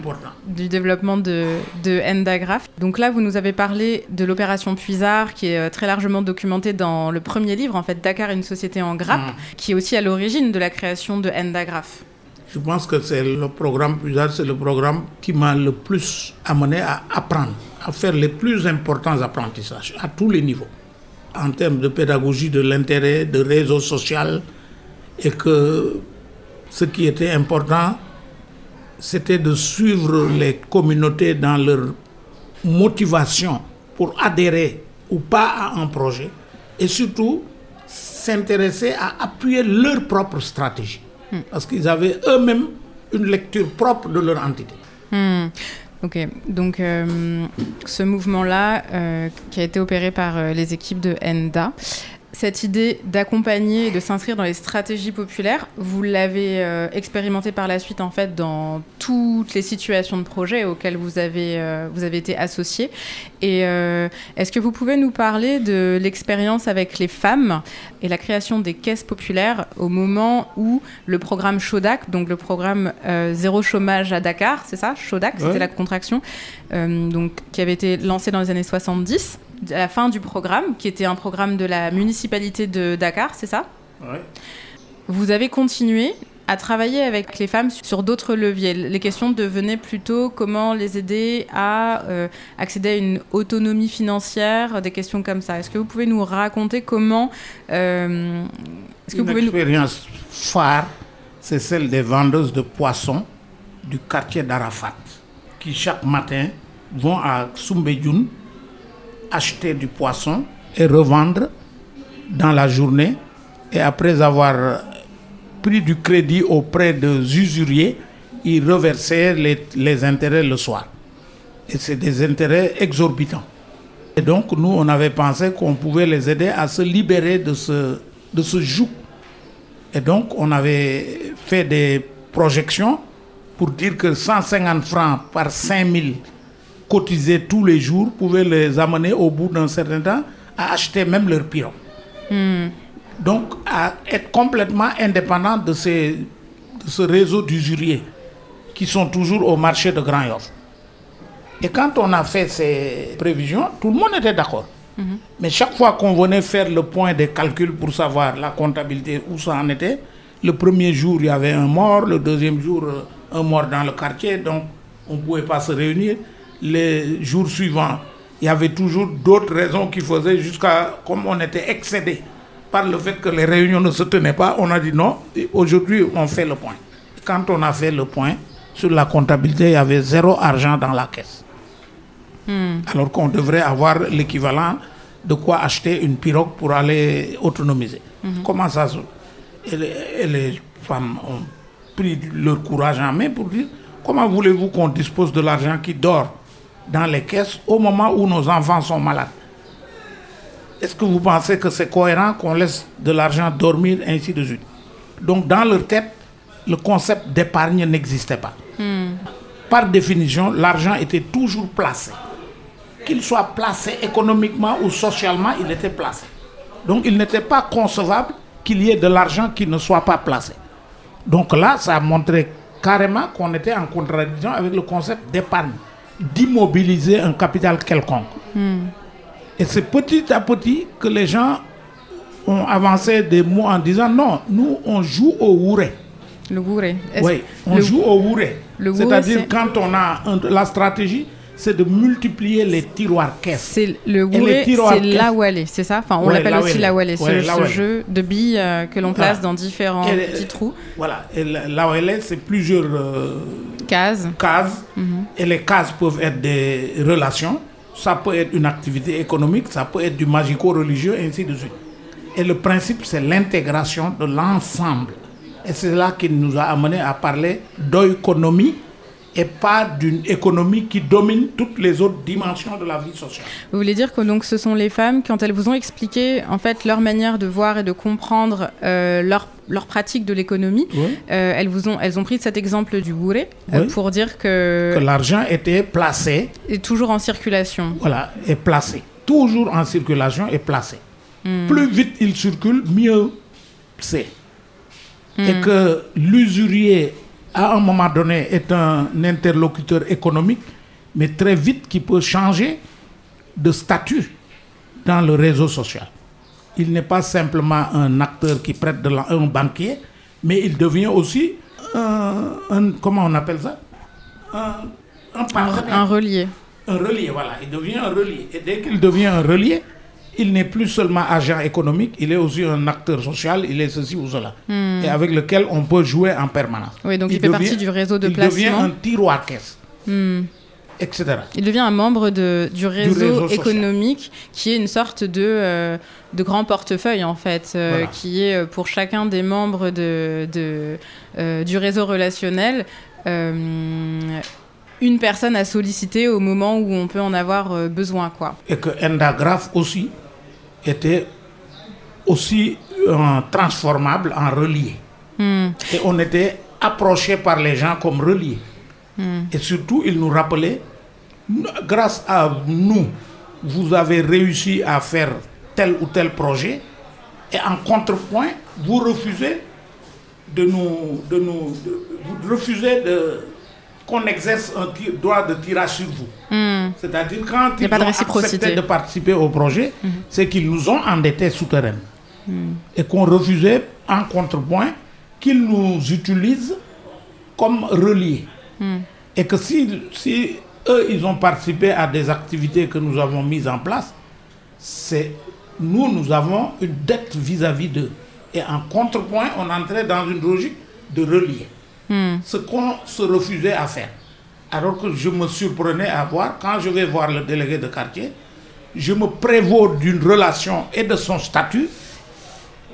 du développement de, de Endagraph. Donc là, vous nous avez parlé de l'opération Puisard, qui est euh, très largement documentée dans le premier livre, en fait, Dakar, une société en grappe, hmm. qui est aussi à l'origine de la création de Endagraph. Je pense que c'est le programme Puisard, c'est le programme qui m'a le plus amené à apprendre, à faire les plus importants apprentissages à tous les niveaux en termes de pédagogie de l'intérêt, de réseau social, et que ce qui était important, c'était de suivre les communautés dans leur motivation pour adhérer ou pas à un projet, et surtout s'intéresser à appuyer leur propre stratégie, hmm. parce qu'ils avaient eux-mêmes une lecture propre de leur entité. Hmm. Ok, donc euh, ce mouvement-là, euh, qui a été opéré par euh, les équipes de ENDA, cette idée d'accompagner et de s'inscrire dans les stratégies populaires, vous l'avez euh, expérimenté par la suite en fait dans toutes les situations de projet auxquelles vous avez, euh, vous avez été associé. Et euh, est-ce que vous pouvez nous parler de l'expérience avec les femmes et la création des caisses populaires au moment où le programme Shodak, donc le programme Zéro chômage à Dakar, c'est ça Shodak, c'était la contraction, donc, qui avait été lancé dans les années 70 à la fin du programme, qui était un programme de la municipalité de Dakar, c'est ça Oui. Vous avez continué à travailler avec les femmes sur d'autres leviers. Les questions devenaient plutôt comment les aider à euh, accéder à une autonomie financière, des questions comme ça. Est-ce que vous pouvez nous raconter comment... Euh, est-ce que une vous pouvez expérience phare, c'est celle des vendeuses de poissons du quartier d'Arafat, qui chaque matin vont à Soumbedjoun acheter du poisson et revendre dans la journée. Et après avoir pris du crédit auprès de usuriers, ils reversaient les, les intérêts le soir. Et c'est des intérêts exorbitants. Et donc, nous, on avait pensé qu'on pouvait les aider à se libérer de ce, de ce joug. Et donc, on avait fait des projections pour dire que 150 francs par 5000 cotiser tous les jours pouvait les amener au bout d'un certain temps à acheter même leur pirogue. Hmm. Donc à être complètement indépendant de, ces, de ce réseau d'usuriers qui sont toujours au marché de Grand Yoff. Et quand on a fait ces prévisions, tout le monde était d'accord. Hmm. Mais chaque fois qu'on venait faire le point des calculs pour savoir la comptabilité, où ça en était, le premier jour, il y avait un mort, le deuxième jour, euh, un mort dans le quartier, donc on ne pouvait pas se réunir les jours suivants, il y avait toujours d'autres raisons qui faisaient jusqu'à, comme on était excédé par le fait que les réunions ne se tenaient pas, on a dit non, aujourd'hui on fait le point. Quand on a fait le point sur la comptabilité, il y avait zéro argent dans la caisse. Hmm. Alors qu'on devrait avoir l'équivalent de quoi acheter une pirogue pour aller autonomiser. Hmm. Comment ça se... et les femmes ont pris leur courage en main pour dire comment voulez-vous qu'on dispose de l'argent qui dort dans les caisses au moment où nos enfants sont malades. Est-ce que vous pensez que c'est cohérent qu'on laisse de l'argent dormir ainsi de suite? Donc dans leur tête, le concept d'épargne n'existait pas. Hmm. Par définition, l'argent était toujours placé. Qu'il soit placé économiquement ou socialement, il était placé. Donc il n'était pas concevable qu'il y ait de l'argent qui ne soit pas placé. Donc là, ça a montré carrément qu'on était en contradiction avec le concept d'épargne d'immobiliser un capital quelconque. Hmm. Et c'est petit à petit que les gens ont avancé des mots en disant non, nous on joue au wouré. Le wouré. Oui, on joue au wouré. C'est-à-dire quand on a la stratégie, c'est de multiplier les tiroirs caisses. C'est le c'est la Wallé, c'est ça? Enfin, on l'appelle aussi la Wallé. C'est ce jeu de billes euh, que l'on place dans différents petits trous. Voilà, et la Wallé, c'est plusieurs euh, cases. cases. Mhm. Et les cases peuvent être des relations ça peut être une activité économique, ça peut être du magico-religieux, ainsi de suite. Et le principe, c'est l'intégration de l'ensemble. Et c'est là qu'il nous a amené à parler d'économie et pas d'une économie qui domine toutes les autres dimensions de la vie sociale. Vous voulez dire que donc ce sont les femmes, quand elles vous ont expliqué en fait leur manière de voir et de comprendre euh, leur, leur pratique de l'économie, euh, elles vous ont elles ont pris cet exemple du bourré euh, pour dire que que l'argent était placé et toujours en circulation. Voilà, est placé, toujours en circulation et placé. Hmm. Plus vite il circule, mieux c'est. Et hmm. que l'usurier à un moment donné, est un interlocuteur économique, mais très vite qui peut changer de statut dans le réseau social. Il n'est pas simplement un acteur qui prête de l'argent, un banquier, mais il devient aussi un, comment on appelle ça? Un, un, relié. Un relié, voilà. Il devient un relié. Et dès qu'il devient un relié, il n'est plus seulement agent économique, il est aussi un acteur social, il est ceci ou cela. Hmm. Et avec lequel on peut jouer en permanence. Oui, donc il, fait partie du réseau de placement. Il devient un tiroir caisse. Hmm. Etc. Il devient un membre de, du, réseau économique qui est une sorte de, euh, de grand portefeuille en fait, euh, qui est euh, pour chacun des membres de, de du réseau relationnel une personne à solliciter au moment où on peut en avoir besoin. Quoi. Et que Endagraph aussi était aussi euh, transformable en relié. Hmm. Et on était approché par les gens comme reliés. Hmm. Et surtout, il nous rappelait, grâce à nous, vous avez réussi à faire tel ou tel projet, et en contrepoint, vous refusez de nous, de nous, vous refusez de, qu'on exerce un droit de tirage sur vous. Hmm. C'est-à-dire quand ils ont accepté de participer au projet, hmm. c'est qu'ils nous ont endettés souterrains. Hmm. Et qu'on refusait en contrepoint qu'ils nous utilisent comme reliés. Et que si, si eux, ils ont participé à des activités que nous avons mises en place, c'est nous, nous avons une dette vis-à-vis d'eux. Et en contrepoint, on entrait dans une logique de relier. Hmm. ce qu'on se refusait à faire. Alors que je me surprenais à voir, quand je vais voir le délégué de quartier, je me prévaux d'une relation et de son statut,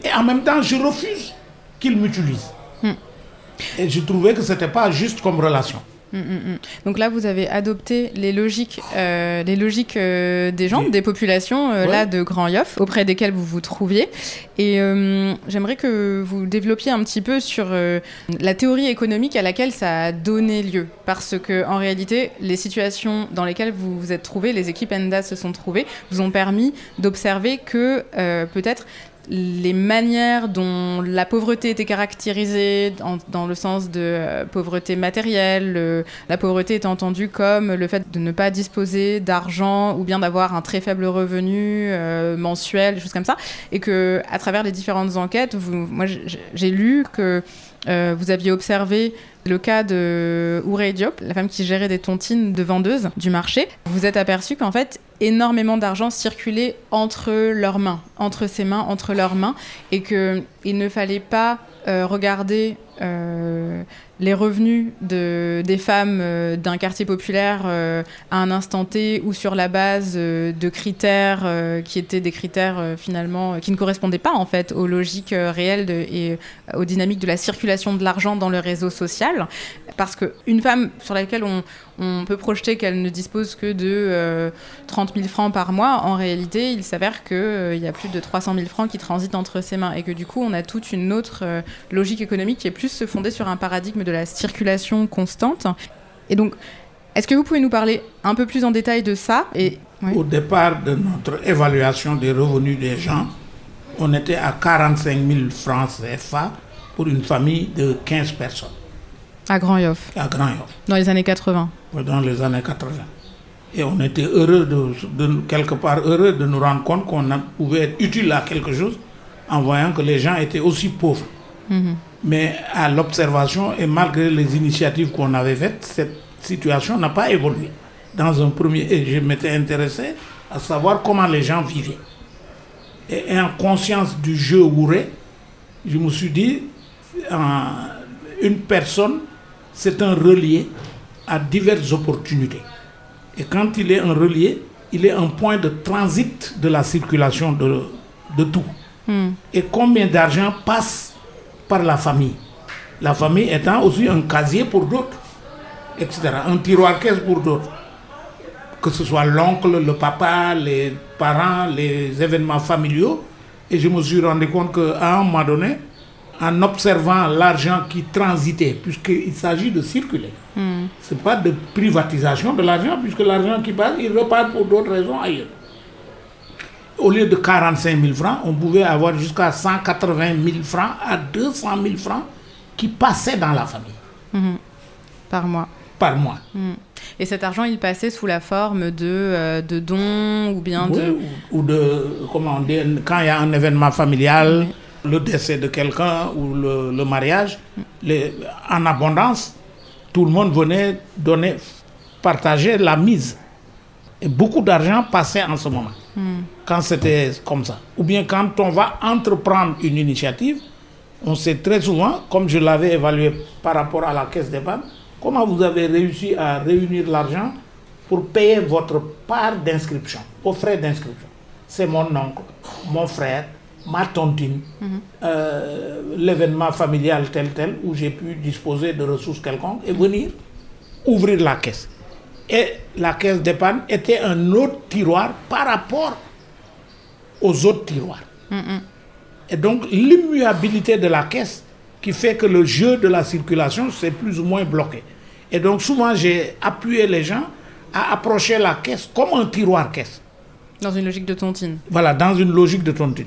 et en même temps, je refuse qu'il m'utilise. Hmm. Et je trouvais que ce n'était pas juste comme relation. Mm, mm, mm. Donc là, vous avez adopté les logiques, euh, les logiques euh, des gens, des populations euh, là de Grand Yoff, auprès desquelles vous vous trouviez. Et j'aimerais que vous développiez un petit peu sur la théorie économique à laquelle ça a donné lieu, parce que en réalité, les situations dans lesquelles vous vous êtes trouvés, les équipes ENDA se sont trouvées, vous ont permis d'observer que peut-être les manières dont la pauvreté était caractérisée dans, le sens de euh, pauvreté matérielle, la pauvreté est entendue comme le fait de ne pas disposer d'argent ou bien d'avoir un très faible revenu euh, mensuel, des choses comme ça, et que à travers les différentes enquêtes, moi j'ai lu que euh, vous aviez observé le cas de Ourey Diop, la femme qui gérait des tontines de vendeuses du marché. Vous êtes aperçu qu'en fait, énormément d'argent circulait entre leurs mains, entre ses mains, entre leurs mains, et qu'il ne fallait pas euh, regarder euh, les revenus de, des femmes euh, d'un quartier populaire à un instant T ou sur la base de critères qui étaient des critères finalement qui ne correspondaient pas en fait aux logiques réelles et aux dynamiques de la circulation de l'argent dans le réseau social. Parce qu'une femme sur laquelle on, on peut projeter qu'elle ne dispose que de 30 000 francs par mois, en réalité, il s'avère qu'il y a plus de 300 000 francs qui transitent entre ses mains et que du coup, on a toute une autre logique économique qui est plus fondée sur un paradigme de la circulation constante. Et donc, est-ce que vous pouvez nous parler un peu plus en détail de ça et, Au départ de notre évaluation des revenus des gens, on était à 45 000 francs CFA pour une famille de 15 personnes. À Grand Yoff À Grand Yoff. Dans les années 80 Dans les années 80. Et on était heureux, de, de, quelque part heureux de nous rendre compte qu'on pouvait être utile à quelque chose en voyant que les gens étaient aussi pauvres. Mhm. Mais à l'observation et malgré les initiatives qu'on avait faites, cette situation n'a pas évolué. Dans un premier, et je m'étais intéressé à savoir comment les gens vivaient. Et en conscience du jeu ouré, je me suis dit, une personne, c'est un relié à diverses opportunités. Et quand il est un relié, il est un point de transit de la circulation de, de tout. Hmm. Et combien d'argent passe par la famille? La famille étant aussi un casier pour d'autres, etc. Un tiroir caisse pour d'autres. Que ce soit l'oncle, le papa, les parents, les événements familiaux. Et je me suis rendu compte qu'à un moment donné, en observant l'argent qui transitait, puisqu'il s'agit de circuler. Hmm. Ce n'est pas de privatisation de l'argent, puisque l'argent qui passe, il repart pour d'autres raisons ailleurs. Au lieu de 45 000 francs, on pouvait avoir jusqu'à 180 000 francs à 200 000 francs qui passaient dans la famille. Hmm. Par mois. Par mois. Hmm. Et cet argent, il passait sous la forme de, euh, de dons ou bien de... Ou, de, comment on dit, quand il y a un événement familial le décès de quelqu'un ou le, mariage, en abondance, tout le monde venait donner, partager la mise. Et beaucoup d'argent passait en ce moment, quand c'était comme ça. Ou bien quand on va entreprendre une initiative, on sait très souvent, comme je l'avais évalué par rapport à la caisse d'épargne, comment vous avez réussi à réunir l'argent pour payer votre part d'inscription, aux frais d'inscription. C'est mon oncle, mon frère, ma tontine, euh, l'événement familial tel tel, où j'ai pu disposer de ressources quelconques et venir ouvrir la caisse. Et la caisse d'épargne était un autre tiroir par rapport aux autres tiroirs. Et donc l'immuabilité de la caisse qui fait que le jeu de la circulation s'est plus ou moins bloqué. Et donc souvent j'ai appuyé les gens à approcher la caisse comme un tiroir caisse. Dans une logique de tontine. Voilà, dans une logique de tontine.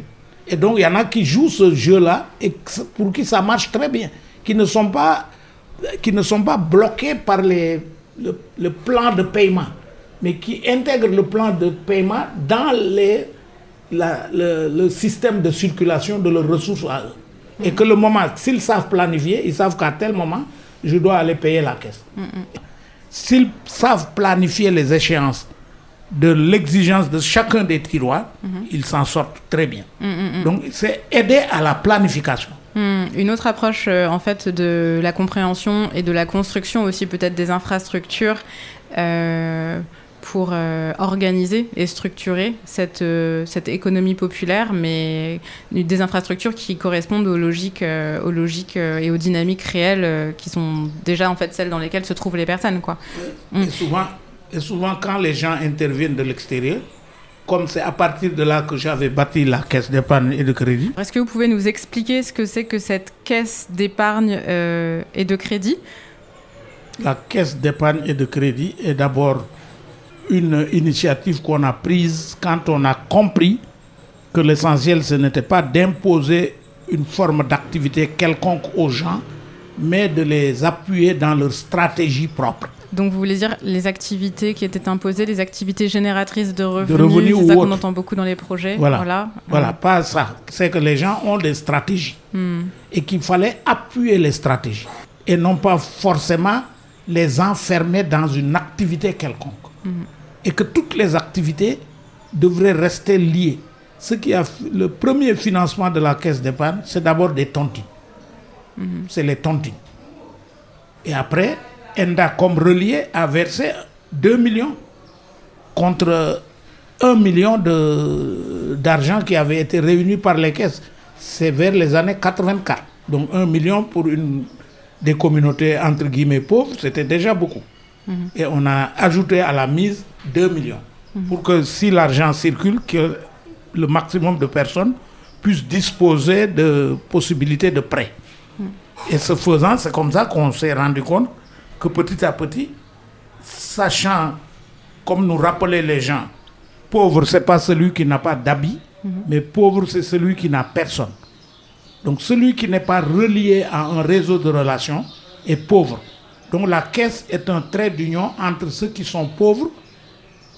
Et donc, il y en a qui jouent ce jeu-là et pour qui ça marche très bien, qui ne sont pas, qui ne sont pas bloqués par les, le, plan de paiement, mais qui intègrent le plan de paiement dans les, le, système de circulation de leurs ressources à eux. Et que le moment, s'ils savent planifier, ils savent qu'à tel moment, je dois aller payer la caisse. S'ils savent planifier les échéances de l'exigence de chacun des tiroirs, mhm. ils s'en sortent très bien. Mm, mm, mm. Donc, c'est aider à la planification. Une autre approche, euh, en fait, de la compréhension et de la construction aussi peut-être des infrastructures euh, pour euh, organiser et structurer cette, cette économie populaire, mais des infrastructures qui correspondent aux logiques, aux logiques et aux dynamiques réelles qui sont déjà en fait celles dans lesquelles se trouvent les personnes. Quoi. Et souvent, et souvent, quand les gens interviennent de l'extérieur, comme c'est à partir de là que j'avais bâti la caisse d'épargne et de crédit. Est-ce que vous pouvez nous expliquer ce que c'est que cette caisse d'épargne euh, et de crédit? La caisse d'épargne et de crédit est d'abord une initiative qu'on a prise quand on a compris que l'essentiel, ce n'était pas d'imposer une forme d'activité quelconque aux gens, mais de les appuyer dans leur stratégie propre. Donc vous voulez dire les activités qui étaient imposées, les activités génératrices de revenus, c'est ça qu'on entend beaucoup dans les projets. Voilà, voilà, pas ça. C'est que les gens ont des stratégies hmm. et qu'il fallait appuyer les stratégies et non pas forcément les enfermer dans une activité quelconque. Hmm. Et que toutes les activités devraient rester liées. Ce qui a le premier financement de la caisse d'épargne, c'est d'abord des tontines. Hmm. C'est les tontines. Et après, Enda, comme relié, a versé 2 millions contre 1 million d'argent qui avait été réuni par les caisses. C'est vers les années 84. Donc 1 million pour une des communautés entre guillemets pauvres, c'était déjà beaucoup. Mhm. Et on a ajouté à la mise 2 millions. Mhm. Pour que si l'argent circule, que le maximum de personnes puissent disposer de possibilités de prêt. Mhm. Et ce faisant, c'est comme ça qu'on s'est rendu compte que petit à petit, sachant, comme nous rappelaient les gens, pauvre, c'est pas celui qui n'a pas d'habit, mhm. mais pauvre, c'est celui qui n'a personne. Donc celui qui n'est pas relié à un réseau de relations est pauvre. Donc la caisse est un trait d'union entre ceux qui sont pauvres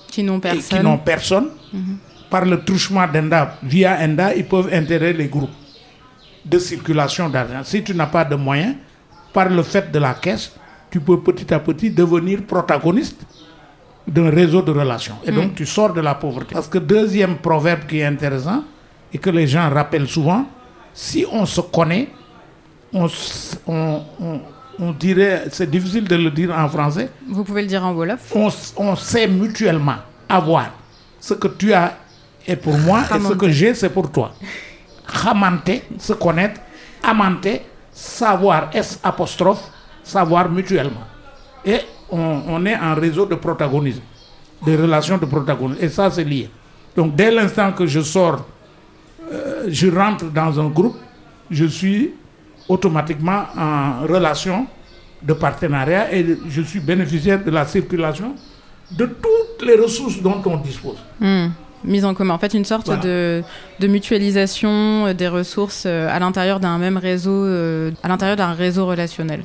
qui n'ont personne. et qui n'ont personne. Mhm. Par le truchement d'Enda, via Enda, ils peuvent intégrer les groupes de circulation d'argent. Si tu n'as pas de moyens, par le fait de la caisse, tu peux petit à petit devenir protagoniste d'un réseau de relations. Et donc, mm. tu sors de la pauvreté. Parce que deuxième proverbe qui est intéressant et que les gens rappellent souvent, si on se connaît, on, on, dirait, c'est difficile de le dire en français. Vous pouvez le dire en Wolof. On, on sait mutuellement avoir. ce que tu as est pour moi et ce que j'ai, c'est pour toi. Ramante, se connaître, amante, savoir, S apostrophe, savoir mutuellement. Et on, est en réseau de protagonisme, de relations de protagonisme. Et ça, c'est lié. Donc, dès l'instant que je sors, euh, je rentre dans un groupe, je suis automatiquement en relation de partenariat et je suis bénéficiaire de la circulation de toutes les ressources dont on dispose. Hmm. Mise en commun. En fait, une sorte de, mutualisation euh, des ressources euh, à l'intérieur d'un même réseau, euh, à l'intérieur d'un réseau relationnel.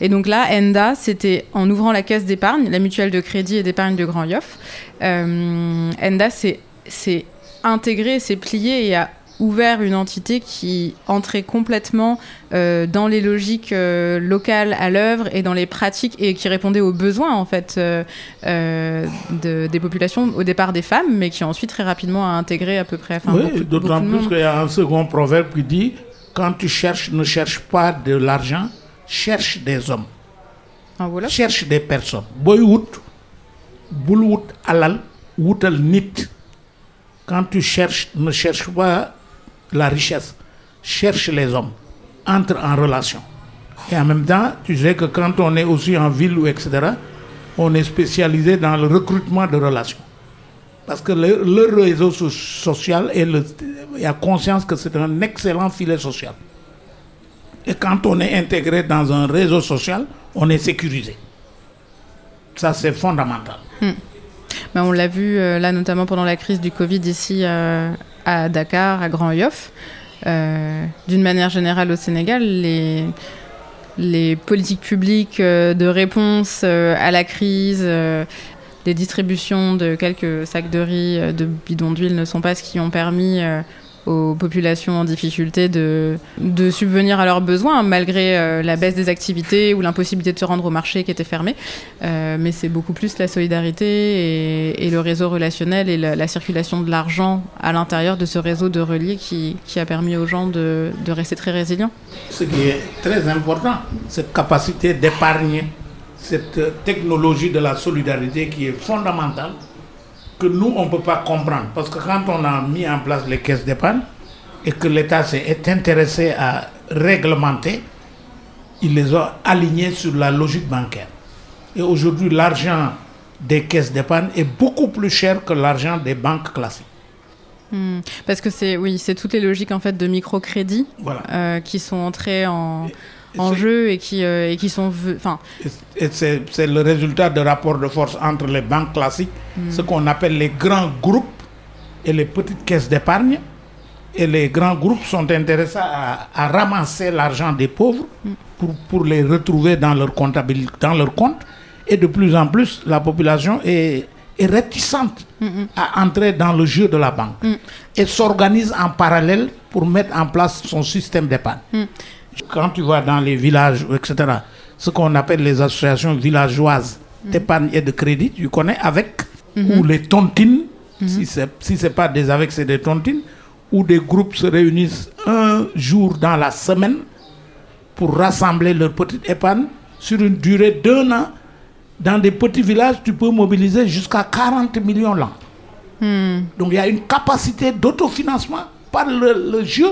Et donc là, ENDA, c'était en ouvrant la caisse d'épargne, la mutuelle de crédit et d'épargne de Grand Yoff. ENDA, c'est intégré, c'est plié et a ouvert une entité qui entrait complètement euh, dans les logiques euh, locales à l'œuvre et dans les pratiques et qui répondait aux besoins en fait euh, des populations au départ des femmes mais qui ensuite très rapidement a intégré à peu près oui, d'autant plus qu'il y a un second proverbe qui dit quand tu cherches ne cherche pas de l'argent cherche des hommes. Ah, voilà. cherche des personnes. Boy wut bul alal quand tu cherches ne cherche pas la richesse, cherche les hommes, entre en relation. Et en même temps, tu sais que quand on est aussi en ville ou etc., on est spécialisé dans le recrutement de relations. Parce que le, réseau social, et le, il y a conscience que c'est un excellent filet social. Et quand on est intégré dans un réseau social, on est sécurisé. Ça, c'est fondamental. Hmm. Ben, on l'a vu euh, là, notamment pendant la crise du Covid ici euh, à Dakar, à Grand Yoff. Euh, d'une manière générale au Sénégal, les, les politiques publiques de réponse à la crise, les distributions de quelques sacs de riz, de bidons d'huile ne sont pas ce qui ont permis aux populations en difficulté de, subvenir à leurs besoins, malgré euh, la baisse des activités ou l'impossibilité de se rendre au marché qui était fermé. Euh, mais c'est beaucoup plus la solidarité et, le réseau relationnel et la, circulation de l'argent à l'intérieur de ce réseau de qui, qui a permis aux gens de, de, rester très résilients. Ce qui est très important, cette capacité d'épargner, cette technologie de la solidarité qui est fondamentale que nous, on ne peut pas comprendre. Parce que quand on a mis en place les caisses d'épargne et que l'État s'est intéressé à réglementer, il les a alignés sur la logique bancaire. Et aujourd'hui, l'argent des caisses d'épargne est beaucoup plus cher que l'argent des banques classiques. Hmm. parce que c'est oui, c'est toutes les logiques en fait de microcrédit euh, qui sont entrées en, en jeu et qui, euh, et qui sont. Enfin. C'est le résultat de rapports de force entre les banques classiques, hmm. ce qu'on appelle les grands groupes et les petites caisses d'épargne. Et les grands groupes sont intéressés à, à ramasser l'argent des pauvres hmm. pour, pour, les retrouver dans leur, comptabilité, dans leur compte. Et de plus en plus, la population est, est réticente hmm, à entrer dans le jeu de la banque et s'organise en parallèle pour mettre en place son système d'épargne. Quand tu vas dans les villages, etc., ce qu'on appelle les associations villageoises mhm. d'épargne et de crédit, tu connais avec, mhm. ou les tontines, mhm. si ce n'est pas des avec, c'est des tontines, où des groupes se réunissent un jour dans la semaine pour rassembler leur petite épargne sur une durée d'un an. Dans des petits villages, tu peux mobiliser jusqu'à 40 millions l'an. Hmm. Donc il y a une capacité d'autofinancement par le jeu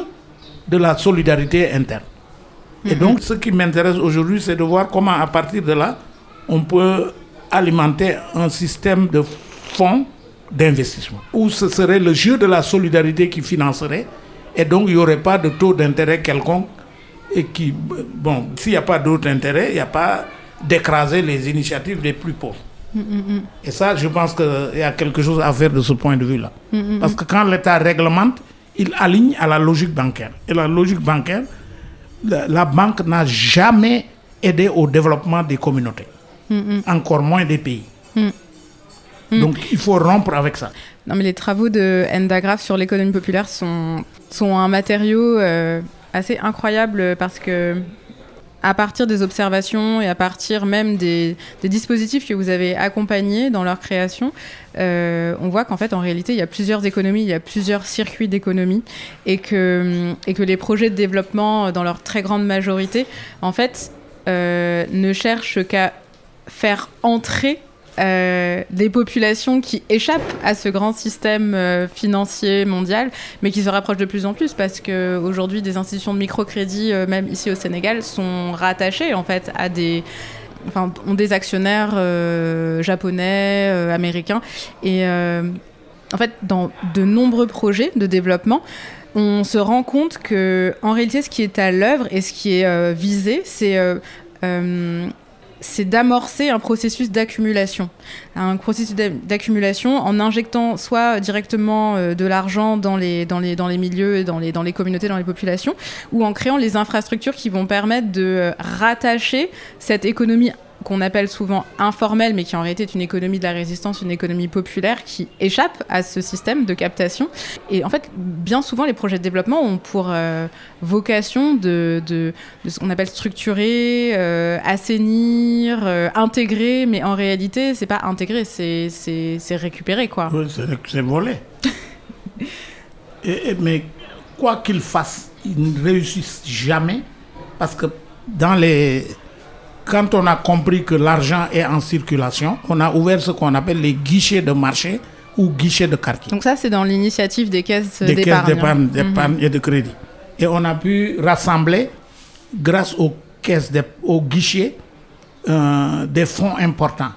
de la solidarité interne. Et mhm. donc, ce qui m'intéresse aujourd'hui, c'est de voir comment, à partir de là, on peut alimenter un système de fonds d'investissement, où ce serait le jeu de la solidarité qui financerait, et donc il n'y aurait pas de taux d'intérêt quelconque, et qui, bon, s'il n'y a pas d'autre intérêt, il n'y a pas d'écraser les initiatives les plus pauvres. Mm, mm, mm. Et ça, je pense qu'il y a quelque chose à faire de ce point de vue-là. Parce que quand l'État réglemente, il aligne à la logique bancaire. Et la logique bancaire, la, banque n'a jamais aidé au développement des communautés, encore moins des pays. Donc il faut rompre avec ça. Non, mais les travaux de Endagraph sur l'économie populaire sont, sont un matériau euh, assez incroyable parce que à partir des observations et à partir même des, dispositifs que vous avez accompagnés dans leur création, euh, on voit qu'en fait, en réalité, il y a plusieurs économies, il y a plusieurs circuits d'économie et que, les projets de développement, dans leur très grande majorité, en fait, euh, ne cherchent qu'à faire entrer euh, des populations qui échappent à ce grand système euh, financier mondial, mais qui se rapprochent de plus en plus parce qu'aujourd'hui, des institutions de microcrédit, euh, même ici au Sénégal, sont rattachées en fait à des enfin, ont des actionnaires japonais, américains. Et en fait, dans de nombreux projets de développement, on se rend compte que, en réalité, ce qui est à l'œuvre et ce qui est visé, c'est c'est d'amorcer un processus d'accumulation. Un processus d'accumulation en injectant soit directement euh, de l'argent dans les, milieux, dans les, dans les communautés, dans les populations, ou en créant les infrastructures qui vont permettre de euh, rattacher cette économie qu'on appelle souvent informelle, mais qui en réalité est une économie de la résistance, une économie populaire qui échappe à ce système de captation. Et en fait, bien souvent, les projets de développement ont pour euh, vocation de, de, ce qu'on appelle structurer, euh, assainir, euh, intégrer, mais en réalité, c'est pas intégrer, c'est récupérer, quoi. Oui, c'est voler. et, mais quoi qu'ils fassent, ils ne réussissent jamais parce que dans les quand on a compris que l'argent est en circulation, on a ouvert ce qu'on appelle les guichets de marché ou guichets de quartier. Donc ça, c'est dans l'initiative des caisses d'épargne. Des caisses d'épargne mhm. et de crédit. Et on a pu rassembler, grâce aux caisses, aux guichets, euh, des fonds importants.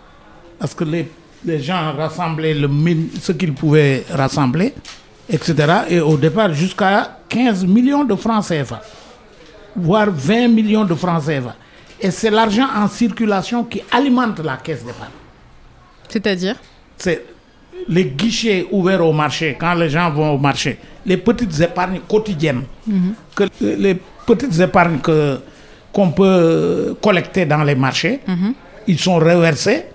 Parce que les, les gens rassemblaient le, ce qu'ils pouvaient rassembler, etc. Et au départ, jusqu'à 15 millions de francs CFA, voire 20 millions de francs CFA. Et c'est l'argent en circulation qui alimente la caisse d'épargne. C'est-à-dire C'est les guichets ouverts au marché, quand les gens vont au marché, les petites épargnes quotidiennes, mhm. que, les petites épargnes que, qu'on peut collecter dans les marchés, mhm. ils sont reversés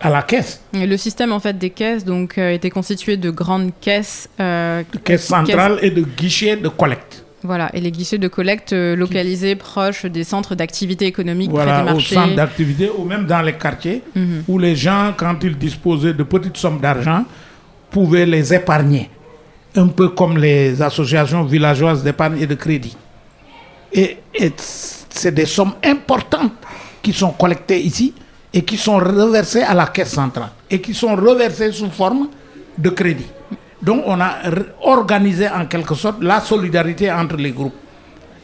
à la caisse. Et le système en fait des caisses donc euh, était constitué de grandes caisses, euh, caisses centrales et de guichets de collecte. Voilà, et les guichets de collecte euh, localisés proches des centres d'activité économique voilà, près des marchés. Au centre d'activité ou même dans les quartiers mhm. où les gens, quand ils disposaient de petites sommes d'argent, pouvaient les épargner. Un peu comme les associations villageoises d'épargne et de crédit. Et, et c'est des sommes importantes qui sont collectées ici et qui sont reversées à la caisse centrale et qui sont reversées sous forme de crédit. Donc on a organisé en quelque sorte la solidarité entre les groupes,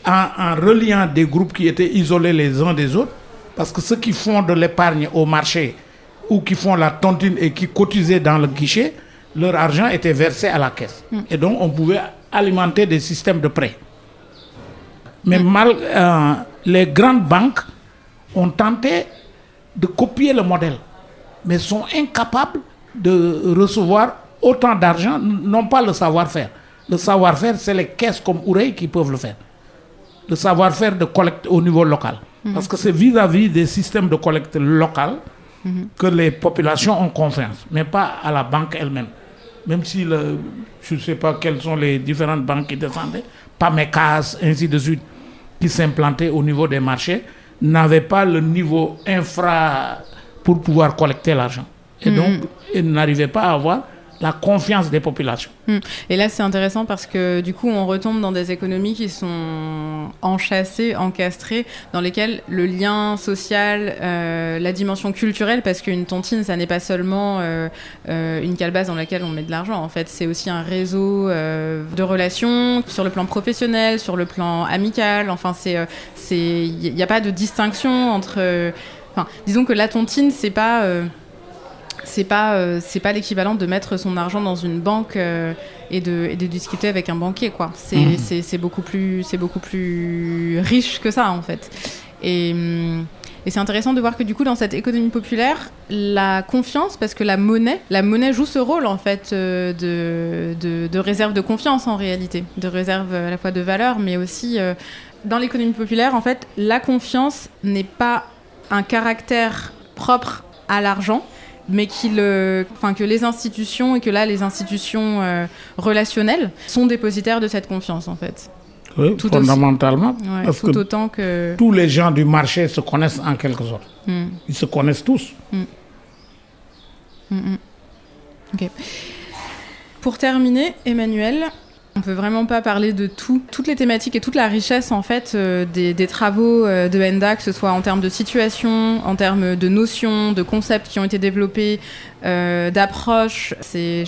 en, reliant des groupes qui étaient isolés les uns des autres, parce que ceux qui font de l'épargne au marché ou qui font la tontine et qui cotisaient dans le guichet, leur argent était versé à la caisse. Hmm. Et donc on pouvait alimenter des systèmes de prêts. Mais hmm. mal, euh, les grandes banques ont tenté de copier le modèle, mais sont incapables de recevoir autant d'argent n'ont pas le savoir-faire. Le savoir-faire, c'est les caisses comme Ourey qui peuvent le faire. Le savoir-faire de collecte au niveau local. Mhm. Parce que c'est vis-à-vis des systèmes de collecte local mhm. que les populations ont confiance, mais pas à la banque elle-même. Même si le, je ne sais pas quelles sont les différentes banques qui descendaient, Pamecas, ainsi de suite, qui s'implantaient au niveau des marchés, n'avaient pas le niveau infra pour pouvoir collecter l'argent. Et mhm. donc, ils n'arrivaient pas à avoir la confiance des populations. Hmm. Et là, c'est intéressant parce que du coup, on retombe dans des économies qui sont enchâssées, encastrées, dans lesquelles le lien social, euh, la dimension culturelle, parce qu'une tontine, ça n'est pas seulement euh, euh, une calebasse dans laquelle on met de l'argent. En fait, c'est aussi un réseau de relations sur le plan professionnel, sur le plan amical. Enfin, c'est, il n'y a pas de distinction entre. Disons que la tontine, c'est pas c'est pas euh, c'est pas l'équivalent de mettre son argent dans une banque euh, et, de, et, de, discuter avec un banquier quoi. C'est mmh. beaucoup plus c'est beaucoup plus riche que ça en fait. Et, hum, et c'est intéressant de voir que du coup dans cette économie populaire la confiance parce que la monnaie la monnaie joue ce rôle en fait euh, de, de, de, réserve de confiance en réalité. De réserve à la fois de valeur mais aussi dans l'économie populaire en fait la confiance n'est pas un caractère propre à l'argent mais enfin, que les institutions et que là les institutions euh, relationnelles sont dépositaires de cette confiance en fait. Oui, fondamentalement. parce tout que autant que tous les gens du marché se connaissent en quelque sorte. Hmm. Ils se connaissent tous. Hmm, ok. Pour terminer, Emmanuel, On peut vraiment pas parler de tout, toutes les thématiques et toute la richesse en fait euh, des, travaux euh, de Enda, que ce soit en termes de situation, en termes de notions, de concepts qui ont été développés, euh, d'approches. C'est,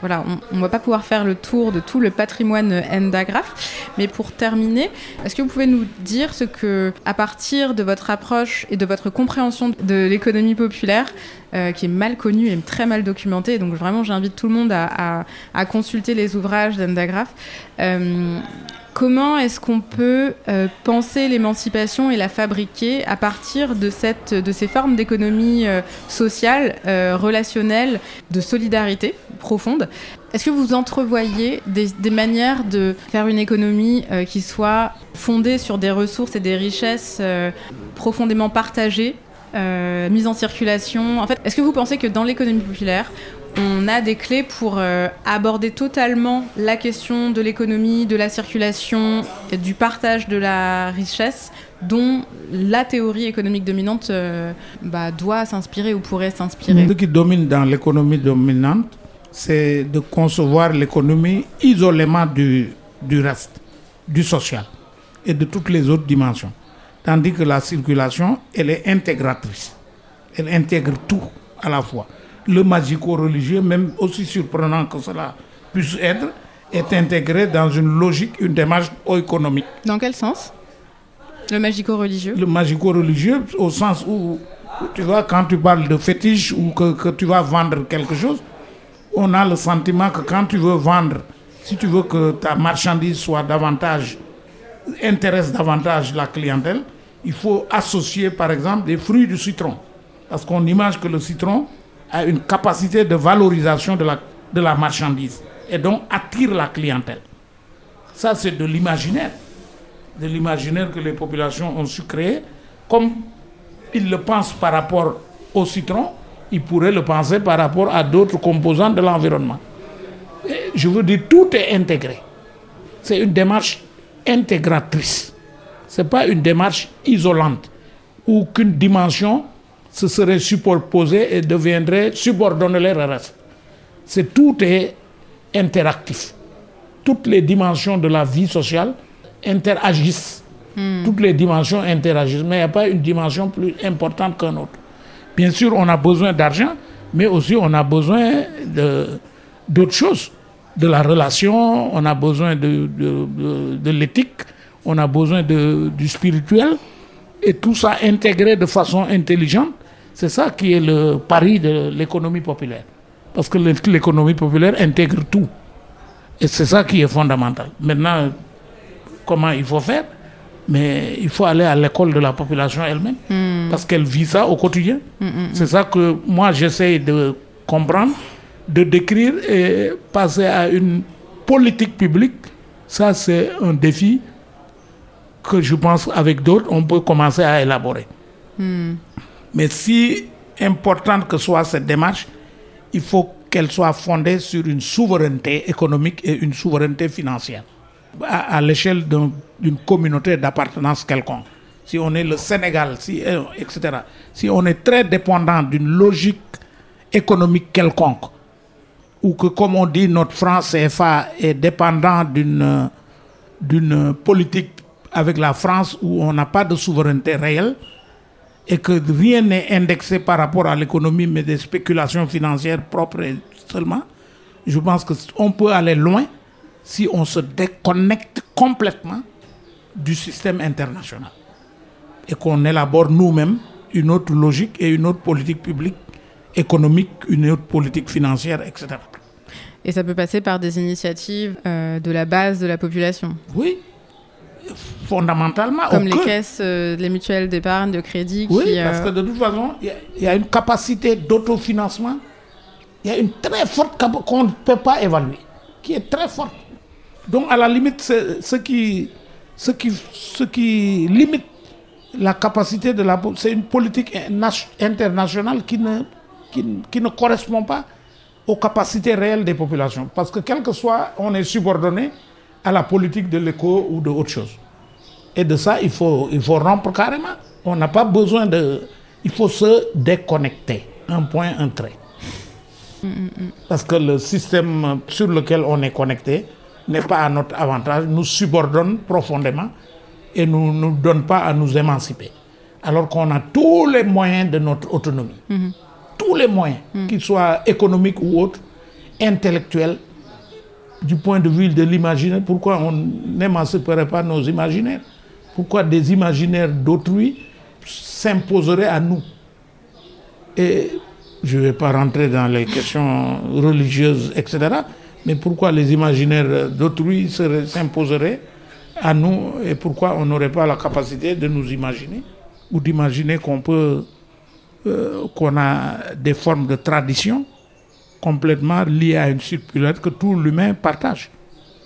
voilà, on, ne va pas pouvoir faire le tour de tout le patrimoine Endagraph. Mais pour terminer, est-ce que vous pouvez nous dire ce que, à partir de votre approche et de votre compréhension de l'économie populaire, euh, qui est mal connu et très mal documenté. Donc vraiment, j'invite tout le monde à, consulter les ouvrages d'Andagraph. Euh, comment est-ce qu'on peut euh, penser l'émancipation et la fabriquer à partir de, ces formes d'économie sociale, relationnelle, de solidarité profonde? Est-ce que vous entrevoyez des, des, manières de faire une économie qui soit fondée sur des ressources et des richesses profondément partagées euh, mise en circulation? En fait, est-ce que vous pensez que dans l'économie populaire, on a des clés pour euh, aborder totalement la question de l'économie, de la circulation, du partage de la richesse dont la théorie économique dominante euh, bah, doit s'inspirer ou pourrait s'inspirer Ce qui domine dans l'économie dominante, c'est de concevoir l'économie isolément du, du reste, du social et de toutes les autres dimensions. Tandis que la circulation, elle est intégratrice. Elle intègre tout à la fois. Le magico-religieux, même aussi surprenant que cela puisse être, est intégré dans une logique, une démarche économique. Dans quel sens? Le magico-religieux? Le magico-religieux, au sens où, tu vois, quand tu parles de fétiche ou que, que tu vas vendre quelque chose, on a le sentiment que quand tu veux vendre, si tu veux que ta marchandise soit davantage intéresse davantage la clientèle, il faut associer par exemple des fruits du citron. Parce qu'on imagine que le citron a une capacité de valorisation de la, de la marchandise et donc attire la clientèle. Ça, c'est de l'imaginaire. De l'imaginaire que les populations ont su créer. Comme ils le pensent par rapport au citron, ils pourraient le penser par rapport à d'autres composants de l'environnement. Je veux dire, tout est intégré. C'est une démarche intégratrice. Ce n'est pas une démarche isolante où qu'une dimension se serait superposée et deviendrait subordonnée au reste. C'est tout est interactif. Toutes les dimensions de la vie sociale interagissent. Hmm. Toutes les dimensions interagissent, mais il n'y a pas une dimension plus importante qu'une autre. Bien sûr, on a besoin d'argent, mais aussi on a besoin d'autres choses de la relation, on a besoin de, de, l'éthique, on a besoin du spirituel, et tout ça intégré de façon intelligente. C'est ça qui est le pari de l'économie populaire. Parce que l'économie populaire intègre tout. Et c'est ça qui est fondamental. Maintenant, comment il faut faire? Mais il faut aller à l'école de la population elle-même. Hmm. Parce qu'elle vit ça au quotidien. Hmm, hmm, c'est ça que moi j'essaie de comprendre de décrire et passer à une politique publique, ça c'est un défi que je pense avec d'autres, on peut commencer à élaborer. Mais si importante que soit cette démarche, il faut qu'elle soit fondée sur une souveraineté économique et une souveraineté financière à, l'échelle d'une communauté d'appartenance quelconque. Si on est le Sénégal, si, etc., si on est très dépendant d'une logique économique quelconque, ou que, comme on dit, notre France CFA est dépendant d'une d'une politique avec la France où on n'a pas de souveraineté réelle et que rien n'est indexé par rapport à l'économie, mais des spéculations financières propres seulement, je pense qu'on peut aller loin si on se déconnecte complètement du système international et qu'on élabore nous-mêmes une autre logique et une autre politique publique économique, une autre politique financière, etc. Et ça peut passer par des initiatives euh, de la base de la population? Oui, fondamentalement. Comme les caisses, euh, les mutuelles d'épargne, de crédit. Oui, parce euh, que de toute façon, il y, a une capacité d'autofinancement. Il y a une très forte capacité qu'on ne peut pas évaluer, qui est très forte. Donc, à la limite, ce qui, ce, qui, ce qui limite la capacité de la... C'est une politique internationale qui ne, qui, qui ne correspond pas aux capacités réelles des populations. Parce que quel que soit, on est subordonné à la politique de l'éco ou de autre chose. Et de ça, il faut, il faut rompre carrément. On n'a pas besoin de... Il faut se déconnecter. Un point, un trait. Parce que le système sur lequel on est connecté n'est pas à notre avantage, nous subordonne profondément et ne nous, nous donne pas à nous émanciper. Alors qu'on a tous les moyens de notre autonomie. Mhm. Tous les moyens, mhm. qu'ils soient économiques ou autres, intellectuels, du point de vue de l'imaginaire. Pourquoi on n'émanciperait pas nos imaginaires? Pourquoi des imaginaires d'autrui s'imposeraient à nous? Et je ne vais pas rentrer dans les questions religieuses, etc. Mais pourquoi les imaginaires d'autrui s'imposeraient à nous et pourquoi on n'aurait pas la capacité de nous imaginer ou d'imaginer qu'on peut, euh, qu'on a des formes de tradition complètement liées à une circulaire que tout l'humain partage.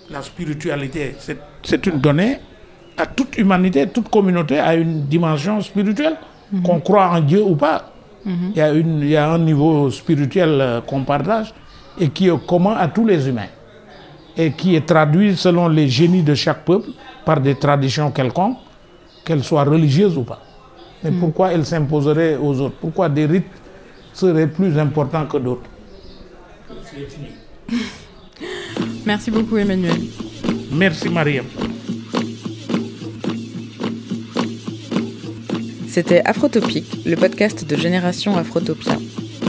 La spiritualité, c'est une donnée à toute humanité, toute communauté a une dimension spirituelle, mhm. qu'on croit en Dieu ou pas. Mhm. il, y a une, il y a un niveau spirituel euh, qu'on partage et qui est commun à tous les humains et qui est traduit selon les génies de chaque peuple par des traditions quelconques, qu'elles soient religieuses ou pas. Mais hmm. pourquoi elles s'imposeraient aux autres? Pourquoi des rites seraient plus importants que d'autres? Merci beaucoup Emmanuel. Merci Mariam. C'était Afrotopique, le podcast de Génération Afrotopia.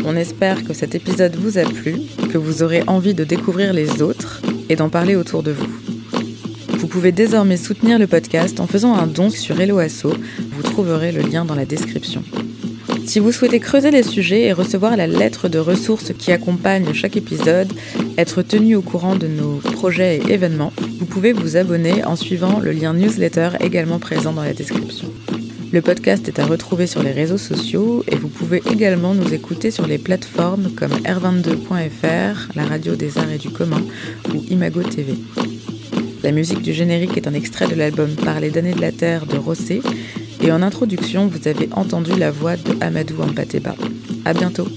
On espère que cet épisode vous a plu, que vous aurez envie de découvrir les autres et d'en parler autour de vous. Vous pouvez désormais soutenir le podcast en faisant un don sur Helloasso. Vous trouverez le lien dans la description. Si vous souhaitez creuser les sujets et recevoir la lettre de ressources qui accompagne chaque épisode, être tenu au courant de nos projets et événements, vous pouvez vous abonner en suivant le lien newsletter également présent dans la description. Le podcast est à retrouver sur les réseaux sociaux et vous pouvez également nous écouter sur les plateformes comme r22.fr, la radio des arts et du commun ou Imago TV. La musique du générique est un extrait de l'album Parler d'années de la Terre de Rossé et en introduction vous avez entendu la voix de Amadou Ampateba. À bientôt